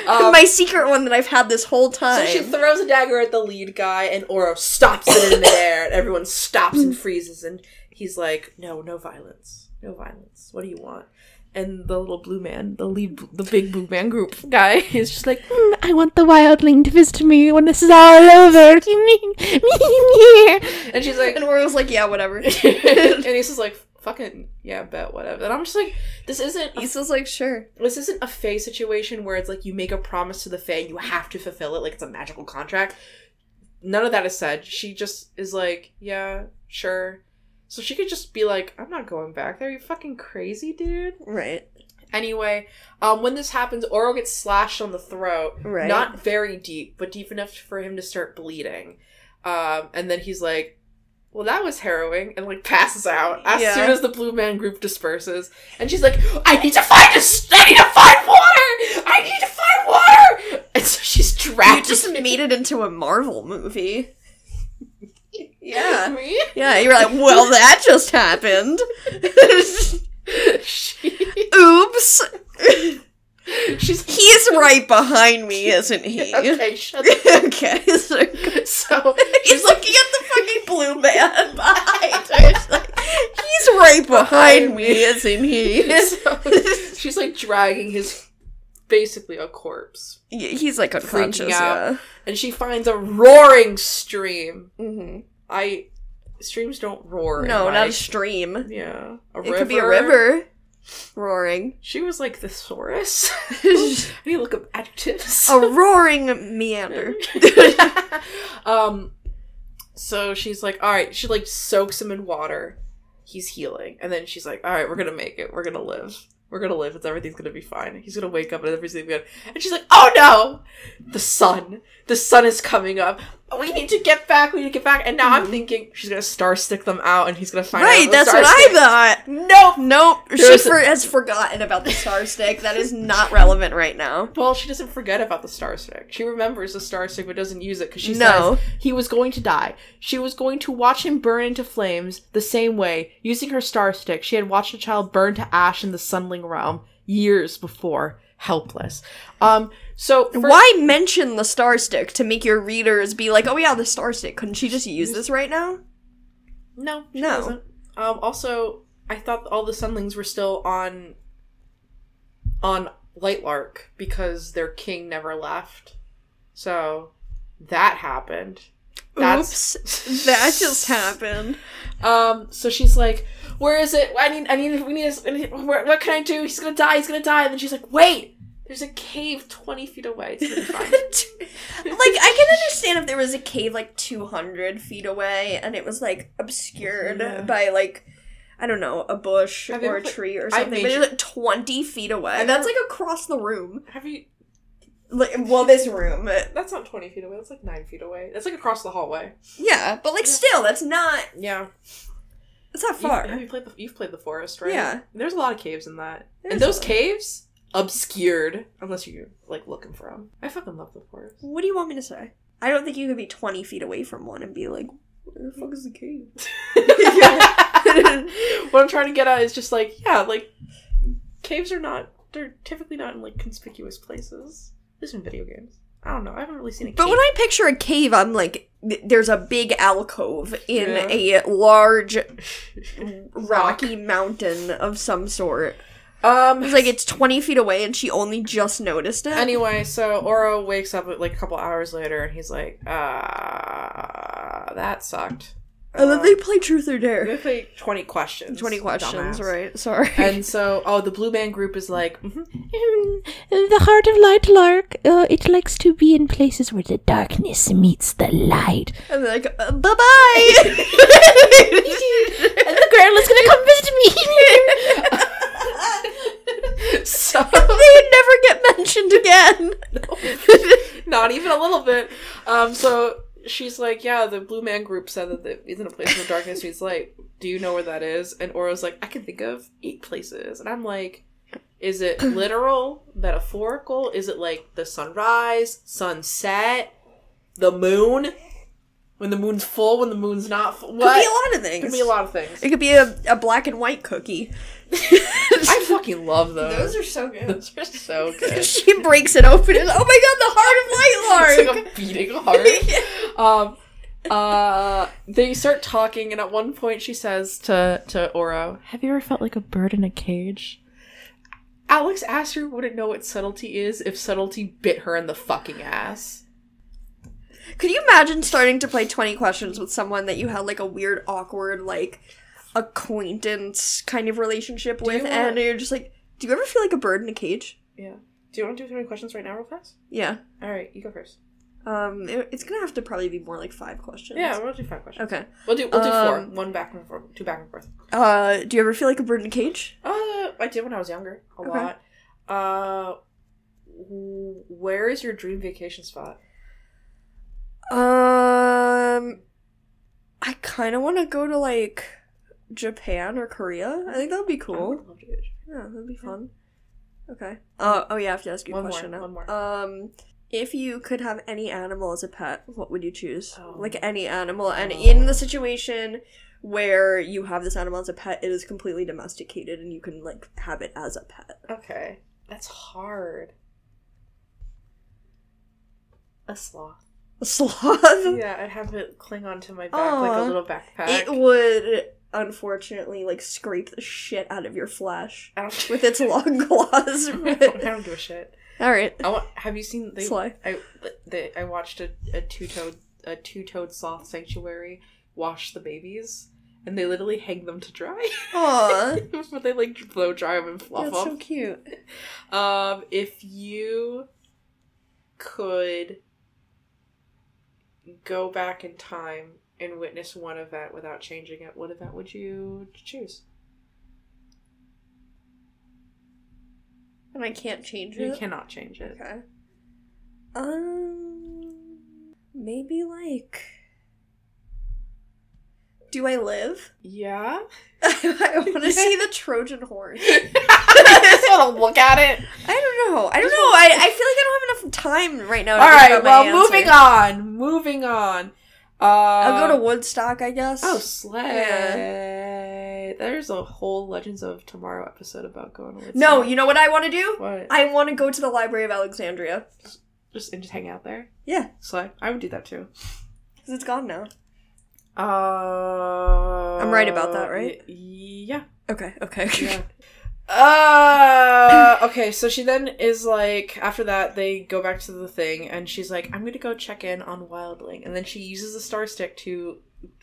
my secret one that I've had this whole time. Um, So she throws a dagger at the lead guy, and Oro stops it in midair, and everyone stops and freezes, and he's like, "No, no violence, no violence. What do you want?" And the little blue man, the lead, the big blue man group guy, is just like, "Mm, I want the wildling to visit me when this is all over. and she's like, and Oriole's like, "Yeah, whatever." and he's just like, "Fucking yeah, bet whatever." And I'm just like, this isn't Isla's like, "Sure." this isn't a Fae situation where it's like you make a promise to the Fae and you have to fulfill it like it's a magical contract. None of that is said. She just is like, yeah, sure. So she could just be like, I'm not going back there. You fucking crazy, dude. Right. Anyway, um, when this happens, Oro gets slashed on the throat. Right. Not very deep, but deep enough for him to start bleeding. Um, and then he's like, well, that was harrowing, and like passes out as Yeah. soon as the Blue Man group disperses. And she's like, I need to find a, I need to find water. I need to find water. And so she's You dragged. just made it into a Marvel movie. Yeah. Me? Yeah, you're like, well, that just happened. she, Oops. she's He's right behind me, isn't he? okay. Shut the okay. So So he's looking at the fucking blue man behind her. She's like, he's right behind me, isn't he? so she's like dragging his basically a corpse He's like unconscious. out. Yeah. and she finds a roaring stream hmm i streams don't roar No, not a stream. yeah a It could be a river roaring. she was like thesaurus i need to look up adjectives? A roaring meander. um so she's like all right she like soaks him in water. He's healing. And then she's like all right we're gonna make it. We're gonna live. We're gonna live. It's everything's gonna be fine. He's gonna wake up and everything's good. And she's like oh no! The sun. The sun is coming up we need to get back we need to get back and now i'm mm-hmm. thinking she's gonna star stick them out and he's gonna find out Right, that's what stick. I thought. nope Nope, she There's a- for- has forgotten about the star stick. That is not relevant right now. Well, she doesn't forget about the star stick. She remembers the star stick but doesn't use it because she No. says he was going to die. She was going to watch him burn into flames the same way, using her star stick. She had watched a child burn to ash in the Sunling realm years before, helpless. Um, so for- Why mention the star stick to make your readers be like, "Oh yeah, the star stick"? Couldn't she just use this right now? No, she No. doesn't. Um, also, I thought all the Sunlings were still on on Lightlark because their king never left. So that happened. That's Oops, that just happened. Um, so she's like, "Where is it? I need, I need, we need, I need where, what can I do? He's gonna die. He's gonna die." And then she's like, "Wait, there's a cave twenty feet away. Like I can understand if there was a cave like 200 feet away and it was like obscured Yeah. by like I don't know a bush Have or a played- tree or something, but it's like 20 feet away. I've That's like across the room. Have you? Like, well, this room, That's not twenty feet away. That's like nine feet away. That's like across the hallway. yeah, but like still, that's not Yeah. that's not You've, far. have you played the? You've played the forest, right? Yeah. There's a lot of caves in that, There's and those caves obscured unless you're like looking for them. I fucking love the forest. What do you want me to say? I don't think you could be 20 feet away from one and be like, where the fuck is the cave? what I'm trying to get at is just like, yeah, like caves are not they're typically not in like conspicuous places. There's in video games. I don't know. I haven't really seen a But when I picture a cave, I'm like, there's a big alcove in Yeah. a large rocky mountain of some sort. Um It's like it's 20 feet away and she only just noticed it. anyway, so Oro wakes up like a couple hours later and he's like, uh that sucked. and then they play truth or Dare. They play 20 questions. 20 questions, dumbass. right? Sorry. And so, oh, the Blue Man group is like, mhm, Mm, the heart of Lightlark, uh, it likes to be in places where the darkness meets the light. And they're like, uh, bye bye! And the girl is gonna come visit me. so they would never get mentioned again. No, not even a little bit. Um, so she's like, yeah, the Blue Man Group said that it isn't a place where darkness meets light. Do you know where that is? And Oro's like, I can think of eight places. And I'm like, Is it literal, metaphorical? Is it like the sunrise, sunset, the moon? When the moon's full, when the moon's not full? Could be a lot of things. Could be a lot of things. It could be a, a black and white cookie. I fucking love those. Those are so good. Those are so good. she breaks it open and oh my god, the heart of it's Light like a beating heart. um, uh, they start talking, and at one point she says to to Oro, Have you ever felt like a bird in a cage? "Alex Aster wouldn't know what subtlety is if subtlety bit her in the fucking ass." Could you imagine starting to play 20 questions with someone that you had like a weird, awkward, like acquaintance kind of relationship you with, wanna- and you're just like, do you ever feel like a bird in a cage? Yeah. Do you want to do too many questions right now, real fast? Yeah. All right, you go first. Um, it- it's gonna have to probably be more like five questions. Yeah, we'll do five questions. Okay. We'll do we'll do four. Um, One back and forth, two back and forth. Uh, do you ever feel like a bird in a cage? Uh, I did when I was younger, a Okay. lot. Uh, where is your dream vacation spot? Um, I kind of want to go to like Japan or Korea. I think that would be cool. to to. Yeah, that'd be fun. Okay. Uh, oh yeah, I have to ask you a One more, question now. one more. Um, if you could have any animal as a pet, what would you choose? Oh. Like any animal, and Oh. in the situation where you have this animal as a pet, it is completely domesticated, and you can like have it as a pet. Okay, that's hard. A sloth. A sloth. Yeah, I'd have it cling onto my back like a little backpack. It would unfortunately like scrape the shit out of your flesh with its long claws. I don't, I don't give a shit. All right. I want. Have you seen? They, Sly. I they, I watched a, a two toed a two toed sloth sanctuary wash the babies, and they literally hang them to dry. Aw, but they like blow dry them and fluff that's so cute. Um, if you could go back in time and witness one event without changing it, what event would you choose? And I can't change it. You cannot change it. Okay. Um, maybe like. Do I live? Yeah. I want to see the Trojan horse. I just want to look at it. I don't know. I don't know. I, I feel like I don't have enough time right now. To All my Well, moving on. Moving on. Uh, I'll go to Woodstock, I guess. Oh, slay! There's a whole Legends of Tomorrow episode about going to Woodstock. no, you know what I want to do? what? I want to go to the Library of Alexandria. just and just hang out there. Yeah, Slay. I would do that too. because it's gone now. Uh, I'm right about that, right? y- yeah. Okay, okay. Yeah. Uh, okay, so she then is like, after that, they go back to the thing, and she's like, I'm gonna go check in on Wildling. And then she uses the star stick to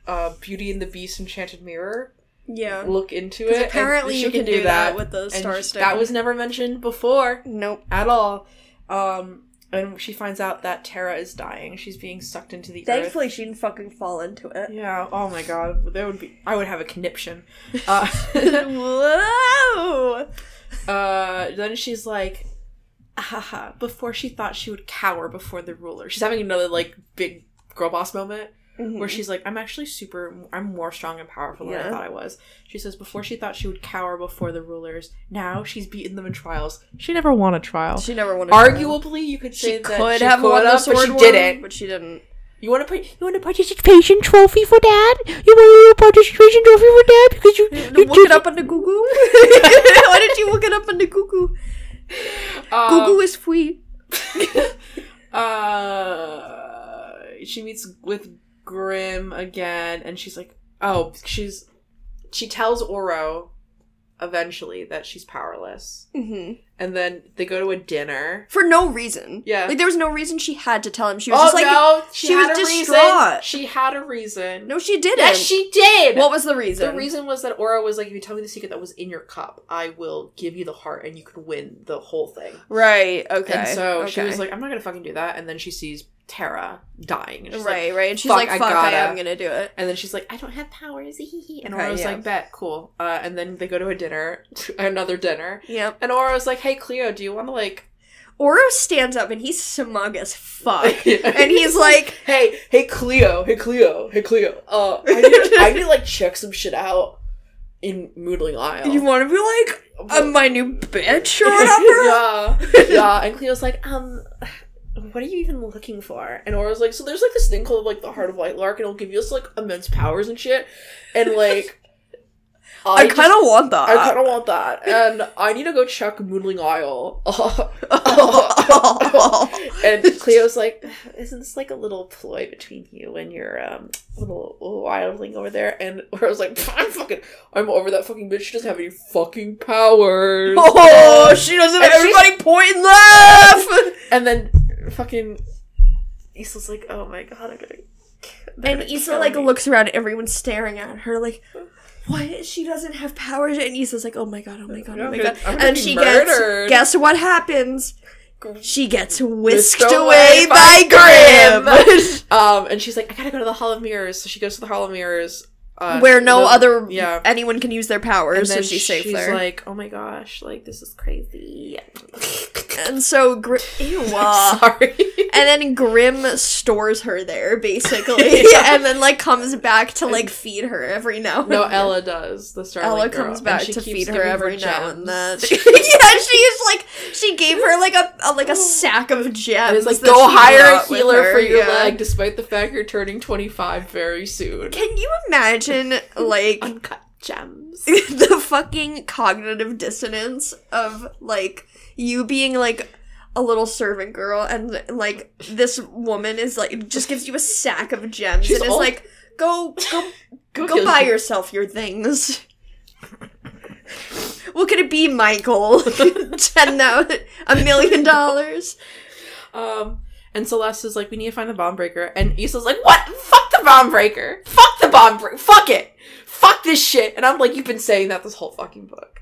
uh, Beauty and the Beast Enchanted Mirror, yeah. look into it. apparently she you can do that with the star stick. That was never mentioned before Nope. at all. Um, and she finds out that Terra is dying. She's being sucked into the earth. Thankfully, she didn't fucking fall into it. Yeah. Oh my god. There would be. I would have a conniption. Uh, Whoa! uh, then she's like, haha. Before she thought she would cower before the ruler. She's having another like big girl boss moment where she's like, I'm actually super. I'm more strong and powerful than I thought I was. She says before she thought she would cower before the rulers. Now she's beaten them in trials. She never won a trial. She never wanted. Arguably, you could she say that could she have could won have, sword but she didn't. But she didn't. You want to put? You want a participation trophy for dad? You want a participation trophy for dad Because you, you look did it up on the Google. Why did you look it up on the Google? Um, Google is free. uh she meets with Grim again and she's like oh she's she tells Oro eventually that she's powerless. hmm And then they go to a dinner. For no reason. Yeah. Like there was no reason she had to tell him. She was oh just like, no, she she, was a distraught. reason. She had a reason. no, she didn't. yes, she did. What was the reason? the reason was that Oro was like, if you tell me the secret that was in your cup, I will give you the heart and you can win the whole thing. Right. Okay. And so she was like, I'm not gonna fucking do that. And then she sees Terra dying. Right, like, right. And she's "Fuck, like, I "Fuck, I, gotta." am gonna do it." And then she's like, I don't have powers. and Okay, Oro's yeah. like, bet, cool. Uh, and then they go to a dinner, another dinner. Yep. And Oro's like, hey, Cleo, do you want to like. Oro stands up and he's smug as fuck, Yeah. and he's like, hey, hey, Cleo, hey, Cleo, hey, Cleo. Uh, I need, I need to like check some shit out. in Moonling Isle. You want to be like uh, my new bitch or whatever? yeah, yeah. And Cleo's like, um, what are you even looking for? And Oro's like, so there's like this thing called like the Heart of Lightlark, and it'll give you this like immense powers and shit. And like, I just- kind of want that. I kind of want that, and I need to go check Moonling Isle. and Cleo's like, "Isn't this like a little ploy between you and your um little wildling over there?" And I was like, "I'm fucking, I'm over that fucking bitch. She doesn't have any fucking powers." oh, she doesn't have And everybody point and laugh. And then fucking Isla's like, "Oh my god, I'm gonna." And Isla like me." looks around, everyone's staring at her like, "What? She doesn't have powers?" And Isla's like, "Oh my god, oh my god, oh my god!" And she murdered. gets guess what happens? She gets whisked, Whisked away, away by by Grim, Um, and she's like, "I gotta go to the Hall of Mirrors." So she goes to the Hall of Mirrors, uh, where no the- other yeah. anyone can use their And powers, so she's safe she's there. like, "Oh my gosh, like this is crazy." and so Grim, ew, uh, Sorry. and then Grim stores her there basically, Yeah. and then like comes back to like feed her every now. And no, then. Ella does. The Starling Ella girl, comes back to feed her every now and then. yeah, she's like she gave her like a, a like a sack of gems. It's like go hire a healer for your yeah. leg, despite the fact you're turning 25 very soon. Can you imagine like Uncut gems. the fucking cognitive dissonance of like you being like a little servant girl and like this woman is like just gives you a sack of gems She's and is old. like go go Go go buy you. yourself your things. what could it be, Michael? Ten now, a million dollars. Um, and Celeste is like, we need to find the bondbreaker. And Isla's like, what? Fuck the bondbreaker. Fuck the bondbreaker. Fuck it. Fuck this shit. And I'm like, you've been saying that this whole fucking book.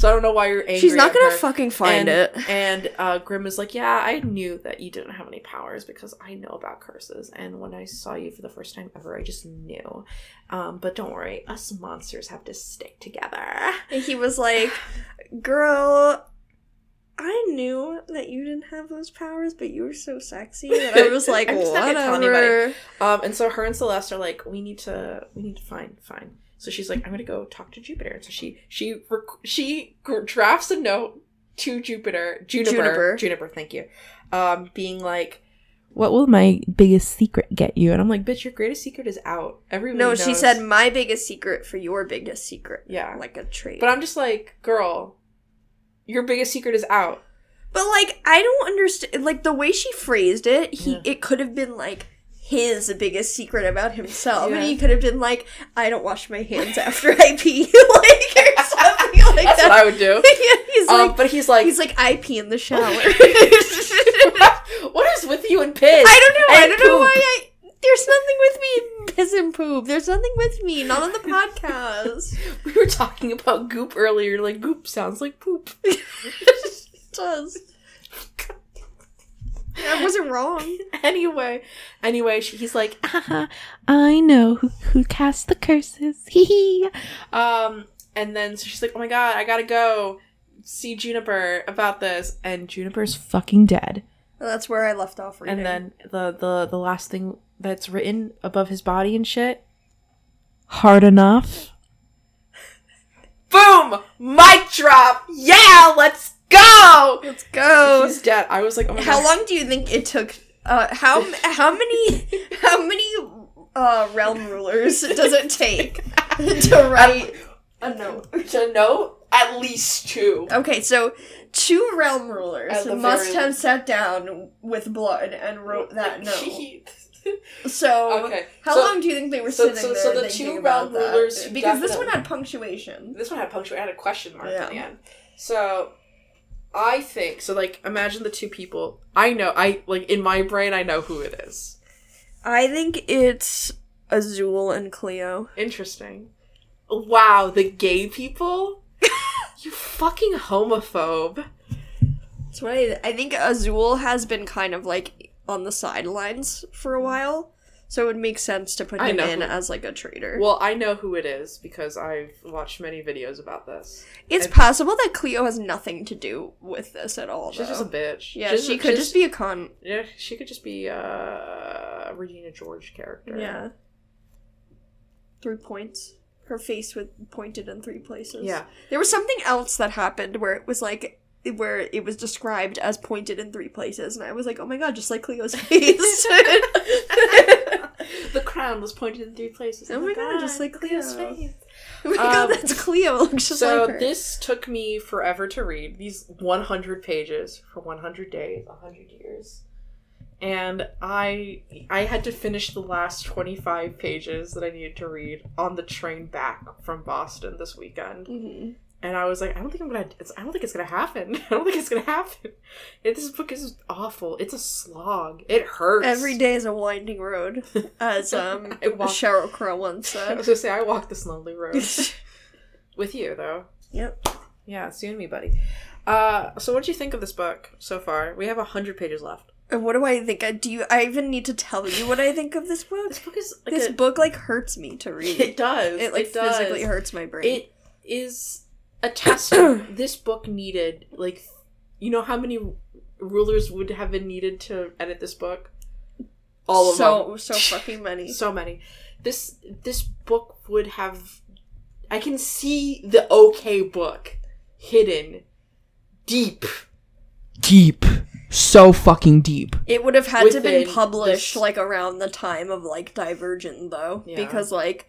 So I don't know why you're angry. She's not gonna her. fucking find and, it. And uh, Grim is like, yeah, I knew that you didn't have any powers because I know about curses. And when I saw you for the first time ever, I just knew. Um, but don't worry, us monsters have to stick together. And he was like, "Girl, I knew that you didn't have those powers, but you were so sexy." And I was like, I'm just not tell anybody. "Whatever." Um, and so her and Celeste are like, we need to, we need to find, find. So she's like, I'm gonna go talk to Jupiter. And so she, she, rec- she drafts a note to Jupiter, Juniper, Juniper. Juniper, thank you, um, being like, what will my biggest secret get you? And I'm like, bitch, your greatest secret is out. Everyone. No, she said, "My biggest secret for your biggest secret." Yeah. like a trait. But I'm just like, girl, your biggest secret is out. But like, I don't understand. Like the way she phrased it, he Yeah. it could have been like his biggest secret about himself, Yeah. and he could have been like, "I don't wash my hands after I pee," like or something like That's that. what I would do. yeah, he's Um, like, but he's like, he's like, I pee in the shower. what is with you and piss? I don't know. I don't know why I. There's nothing with me, piss and poop. There's nothing with me, not on the podcast. We were talking about goop earlier. Like goop sounds like poop. it does. I wasn't wrong. anyway, anyway, she, he's like, Haha, I know who, who cast the curses. Hee hee. um, and then so she's like, oh my god, I gotta go see Juniper about this, and Juniper's fucking dead. That's where I left off reading. And then the the the last thing that's written above his body and shit, hard enough. Boom! Mic drop. Yeah, let's go. let's go. He's dead. I was like, oh my How god. long do you think it took? Uh, how how many how many uh, realm rulers does it take to write a note? to know at least two. Okay, so two realm rulers must have least. sat down with blood and wrote that note. So, Okay, how so- long do you think they were so- sitting so- there so the thinking two that? rulers Because this one had punctuation. this one had punctuation. It had a question mark Yeah. at the end. So I think so. Like, imagine the two people. I know. I like in my brain. I know who it is. I think it's Azul and Cleo. Interesting. Wow, the gay people. you fucking homophobe. That's what I, I think Azul has been kind of like on the sidelines for a while, so it would make sense to put I him know in who- as like a traitor. Well, I know who it is because I've watched many videos about this. it's I- possible that Cleo has nothing to do with this at all. She's just a bitch. yeah, She's- she could she's- just be a con. Yeah, she could just be uh, a Regina George character. Yeah. Three points. her face was pointed in three places. Yeah. There was something else that happened where it was like where it was described as pointed in three places, and I was like, oh my god, just like Cleo's face. the crown was pointed in three places. Oh my god, just like Cleo's Cleo. face. oh my god, Um, that's Cleo. Looks just so like this took me forever to read these 100 pages for 100 days 100 years and i i had to finish the last 25 pages that i needed to read on the train back from boston this weekend Mhm. And i was like i don't think i'm gonna it's, i don't think it's gonna happen i don't think it's gonna happen It- this book is awful it's a slog it hurts Every day is a winding road, as um I walk- Sheryl Crow once i said. was gonna say i walk this lonely road with you though yep. Yeah, it's you and me, buddy. Uh, so what do you think of this book so far? We have a hundred pages left. And what do I think? I do. You, I even need to tell you what I think of this book. This book is like this a- book like hurts me to read. It does. It like does. physically hurts my brain. It is a testament. this book needed like, you know how many rulers would have been needed to edit this book? All of so them. so fucking many. So many. This this book would have. I can see the okay book hidden deep, deep, so fucking deep. It would have had to been published this- like around the time of like Divergent though, Yeah. because like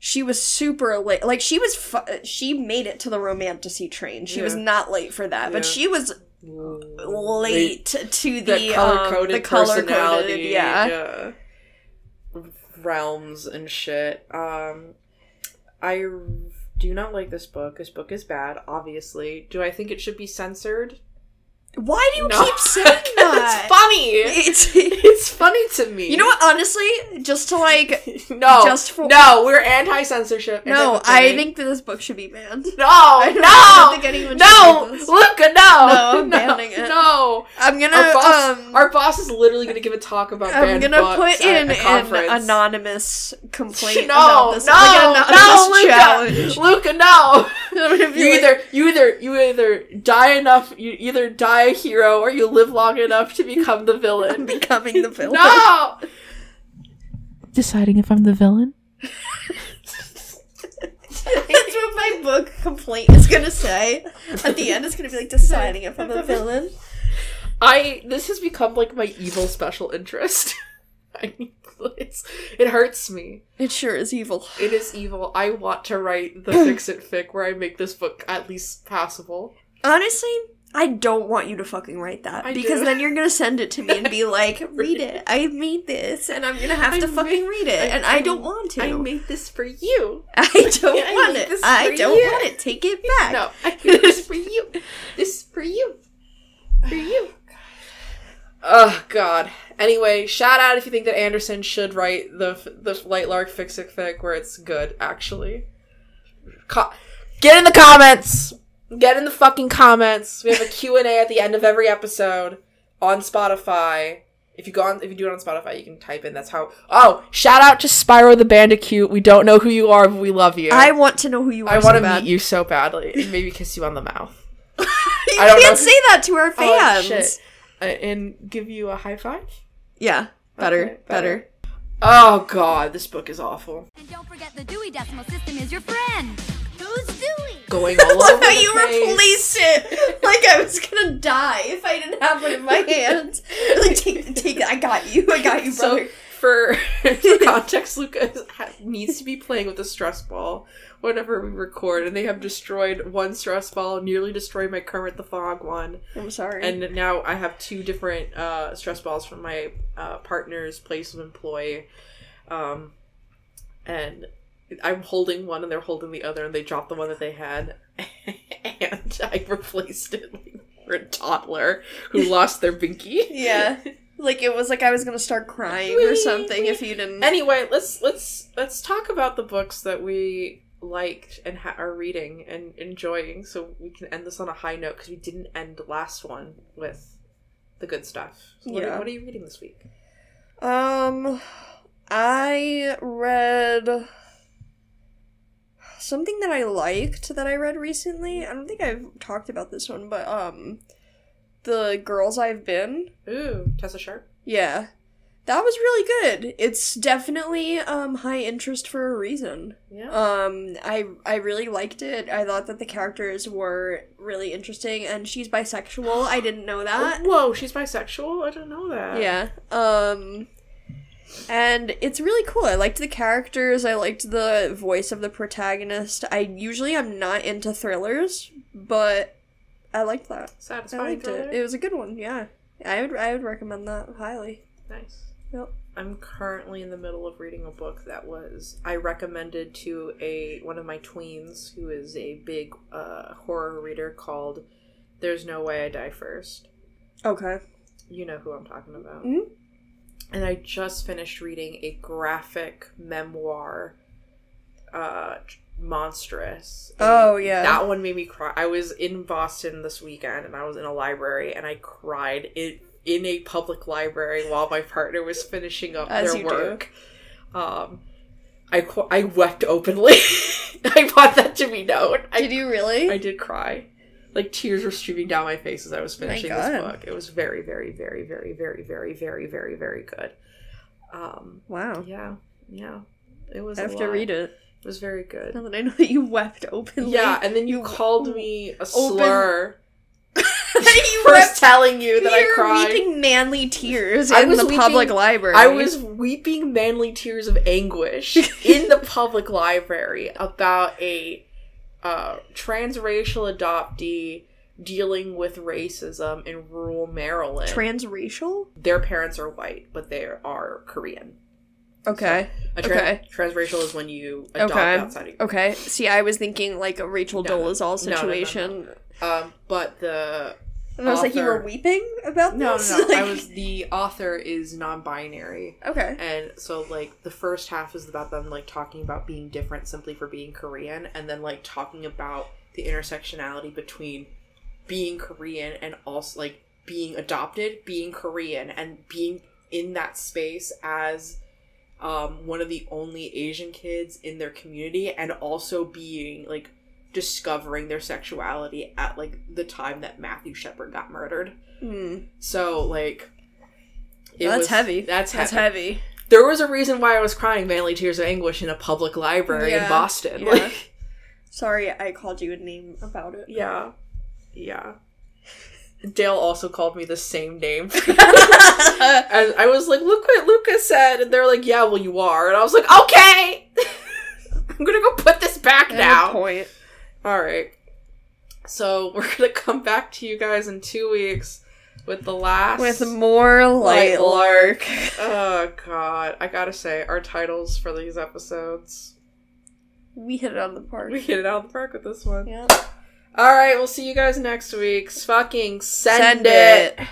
she was super late. Like she was, fu- she made it to the romantasy train. She was not late for that, but she was late to the the color um, coded the color personality. Yeah. yeah, realms and shit. Um, I do not like this book. This book is bad. Obviously, do I think it should be censored? Why do you No. keep saying that? it's funny. It's It's funny to me. you know what? Honestly, just to like No, Just for- no, we're anti censorship. no, I think that this book should be banned. no, I no, I don't think anyone should no. Luca, no, No, I'm banning it. No, I'm gonna our boss, um. our boss is literally gonna give a talk about I'm gonna books put in an anonymous complaint no, about this. no, like an anonymous no, challenge. Luca, no. I'm gonna be You either, you either, you either die enough, you either die a hero, or you live long enough to become the I'm villain. becoming the villain. no. Deciding if I'm the villain? That's what my book complaint is gonna say. At the end, it's gonna be like deciding if I'm a villain. I this has become like my evil special interest. I it's it hurts me. It sure is evil. It is evil. I want to write the fix it fic where I make this book at least passable. Honestly, I don't want you to fucking write that I because do. then you're gonna send it to me and be like, "Read it. I made this, and I'm gonna have to I fucking made- read it, I- and I don't want to. I made this for you. I don't want it. I don't you. want it. Take it back. No, I made this for you. This is for you. For you. Oh, oh God. Anyway, shout out if you think that Anderson should write the the Lightlark fix it fic where it's good. Actually, Co- get in the comments. Get in the fucking comments. We have a Q and A at the end of every episode on Spotify. If you go on, if you do it on Spotify, you can type in. That's how. Oh, shout out to Spyro the Bandicoot. We don't know who you are, but we love you. I want to know who you are. I so want to bad. meet you so badly and maybe kiss you on the mouth. you I don't can't know. say that to our Oh, fans. shit. Uh, and give you a high five? Yeah, better, Okay, better. better. Oh god, this book is awful. And don't forget the Dewey Decimal System is your friend. Who's Dewey? Going all over how the you place. replaced it like I was gonna die if I didn't have one in my hands. Like take, take it. I got you. I got you, So brother. for, for context, Luca ha- needs to be playing with a stress ball whenever we record, and they have destroyed one stress ball, nearly destroyed my Kermit the Frog one, I'm sorry. and now I have two different uh, stress balls from my uh, partner's place of employ, um, and I'm holding one and they're holding the other, and they dropped the one that they had, and I replaced it like, for a toddler who lost their binky. yeah, like it was like I was gonna start crying or something if you didn't. Anyway, let's let's let's talk about the books that we liked and ha- are reading and enjoying, so we can end this on a high note because we didn't end the last one with the good stuff. So what, are, Yeah. what are you reading this week? Um, I read something that I liked that I read recently. I don't think I've talked about this one, but um, the girls I've been. Ooh, Tessa Sharpe. Yeah. that was really good. It's definitely um high interest for a reason. Yeah. Um, I I really liked it. I thought that the characters were really interesting, and she's bisexual. I didn't know that. Whoa, she's bisexual? I didn't know that. Yeah. Um, and it's really cool. I liked the characters. I liked the voice of the protagonist. I usually I'm not into thrillers, but I liked that. I Satisfying liked thriller. it. It was a good one. Yeah, I would I would recommend that highly. Nice. Yep. I'm currently in the middle of reading a book that was I recommended to a one of my tweens who is a big uh, horror reader called "There's No Way I Die First. Okay. You know who I'm talking about. Mhm. And I just finished reading a graphic memoir, uh, monstrous. Oh, yeah. that one made me cry. I was in Boston this weekend, and I was in a library, and I cried in in a public library while my partner was finishing up As their you do. work. Um, I qu- I wept openly. I want that to be known. I, Did you really? I did cry. Like tears were streaming down my face as I was finishing this book. It was very, very, very, very, very, very, very, very, very good. Um, wow. yeah, yeah. It was. I have to read it. It was very good. Now that I know that you wept openly. Yeah, and then you called me a slur you for telling you that I cried. weeping manly tears I in was the weeping- public library. I was weeping manly tears of anguish in the public library about a uh, transracial adoptee dealing with racism in rural Maryland. transracial. Their parents are white, but they are Korean. Okay. A tran- Okay. Transracial is when you adopt Okay. outside of Okay. See, I was thinking like a Rachel No. Dolezal No, no, no, situation, Um, but the and I was like, you were weeping about no, this. no, no. I was the author is non-binary. okay. And so like the first half is about them like talking about being different simply for being Korean and then like talking about the intersectionality between being Korean and also like being adopted, being Korean and being in that space as um one of the only Asian kids in their community and also being like discovering their sexuality at like the time that Matthew Shepard got murdered. Hmm. So like it That's was- heavy. That's That's heavy heavy. there was a reason why I was crying manly tears of anguish in a public library in Boston. yeah. Like, Sorry, I called you a name about it. yeah, yeah. Dale also called me the same name. and I was like, "Look what Lucas said," and they're like, "Yeah, well, you are," and I was like, "Okay, I'm gonna go put this back now." point. All right. So we're gonna come back to you guys in two weeks with the last With more Lightlark. Oh god, I gotta say, our titles for these episodes. We hit it out of the park. We hit it out of the park with this one. Yeah. Alright, we'll see you guys next week. Fucking send, Send it. it.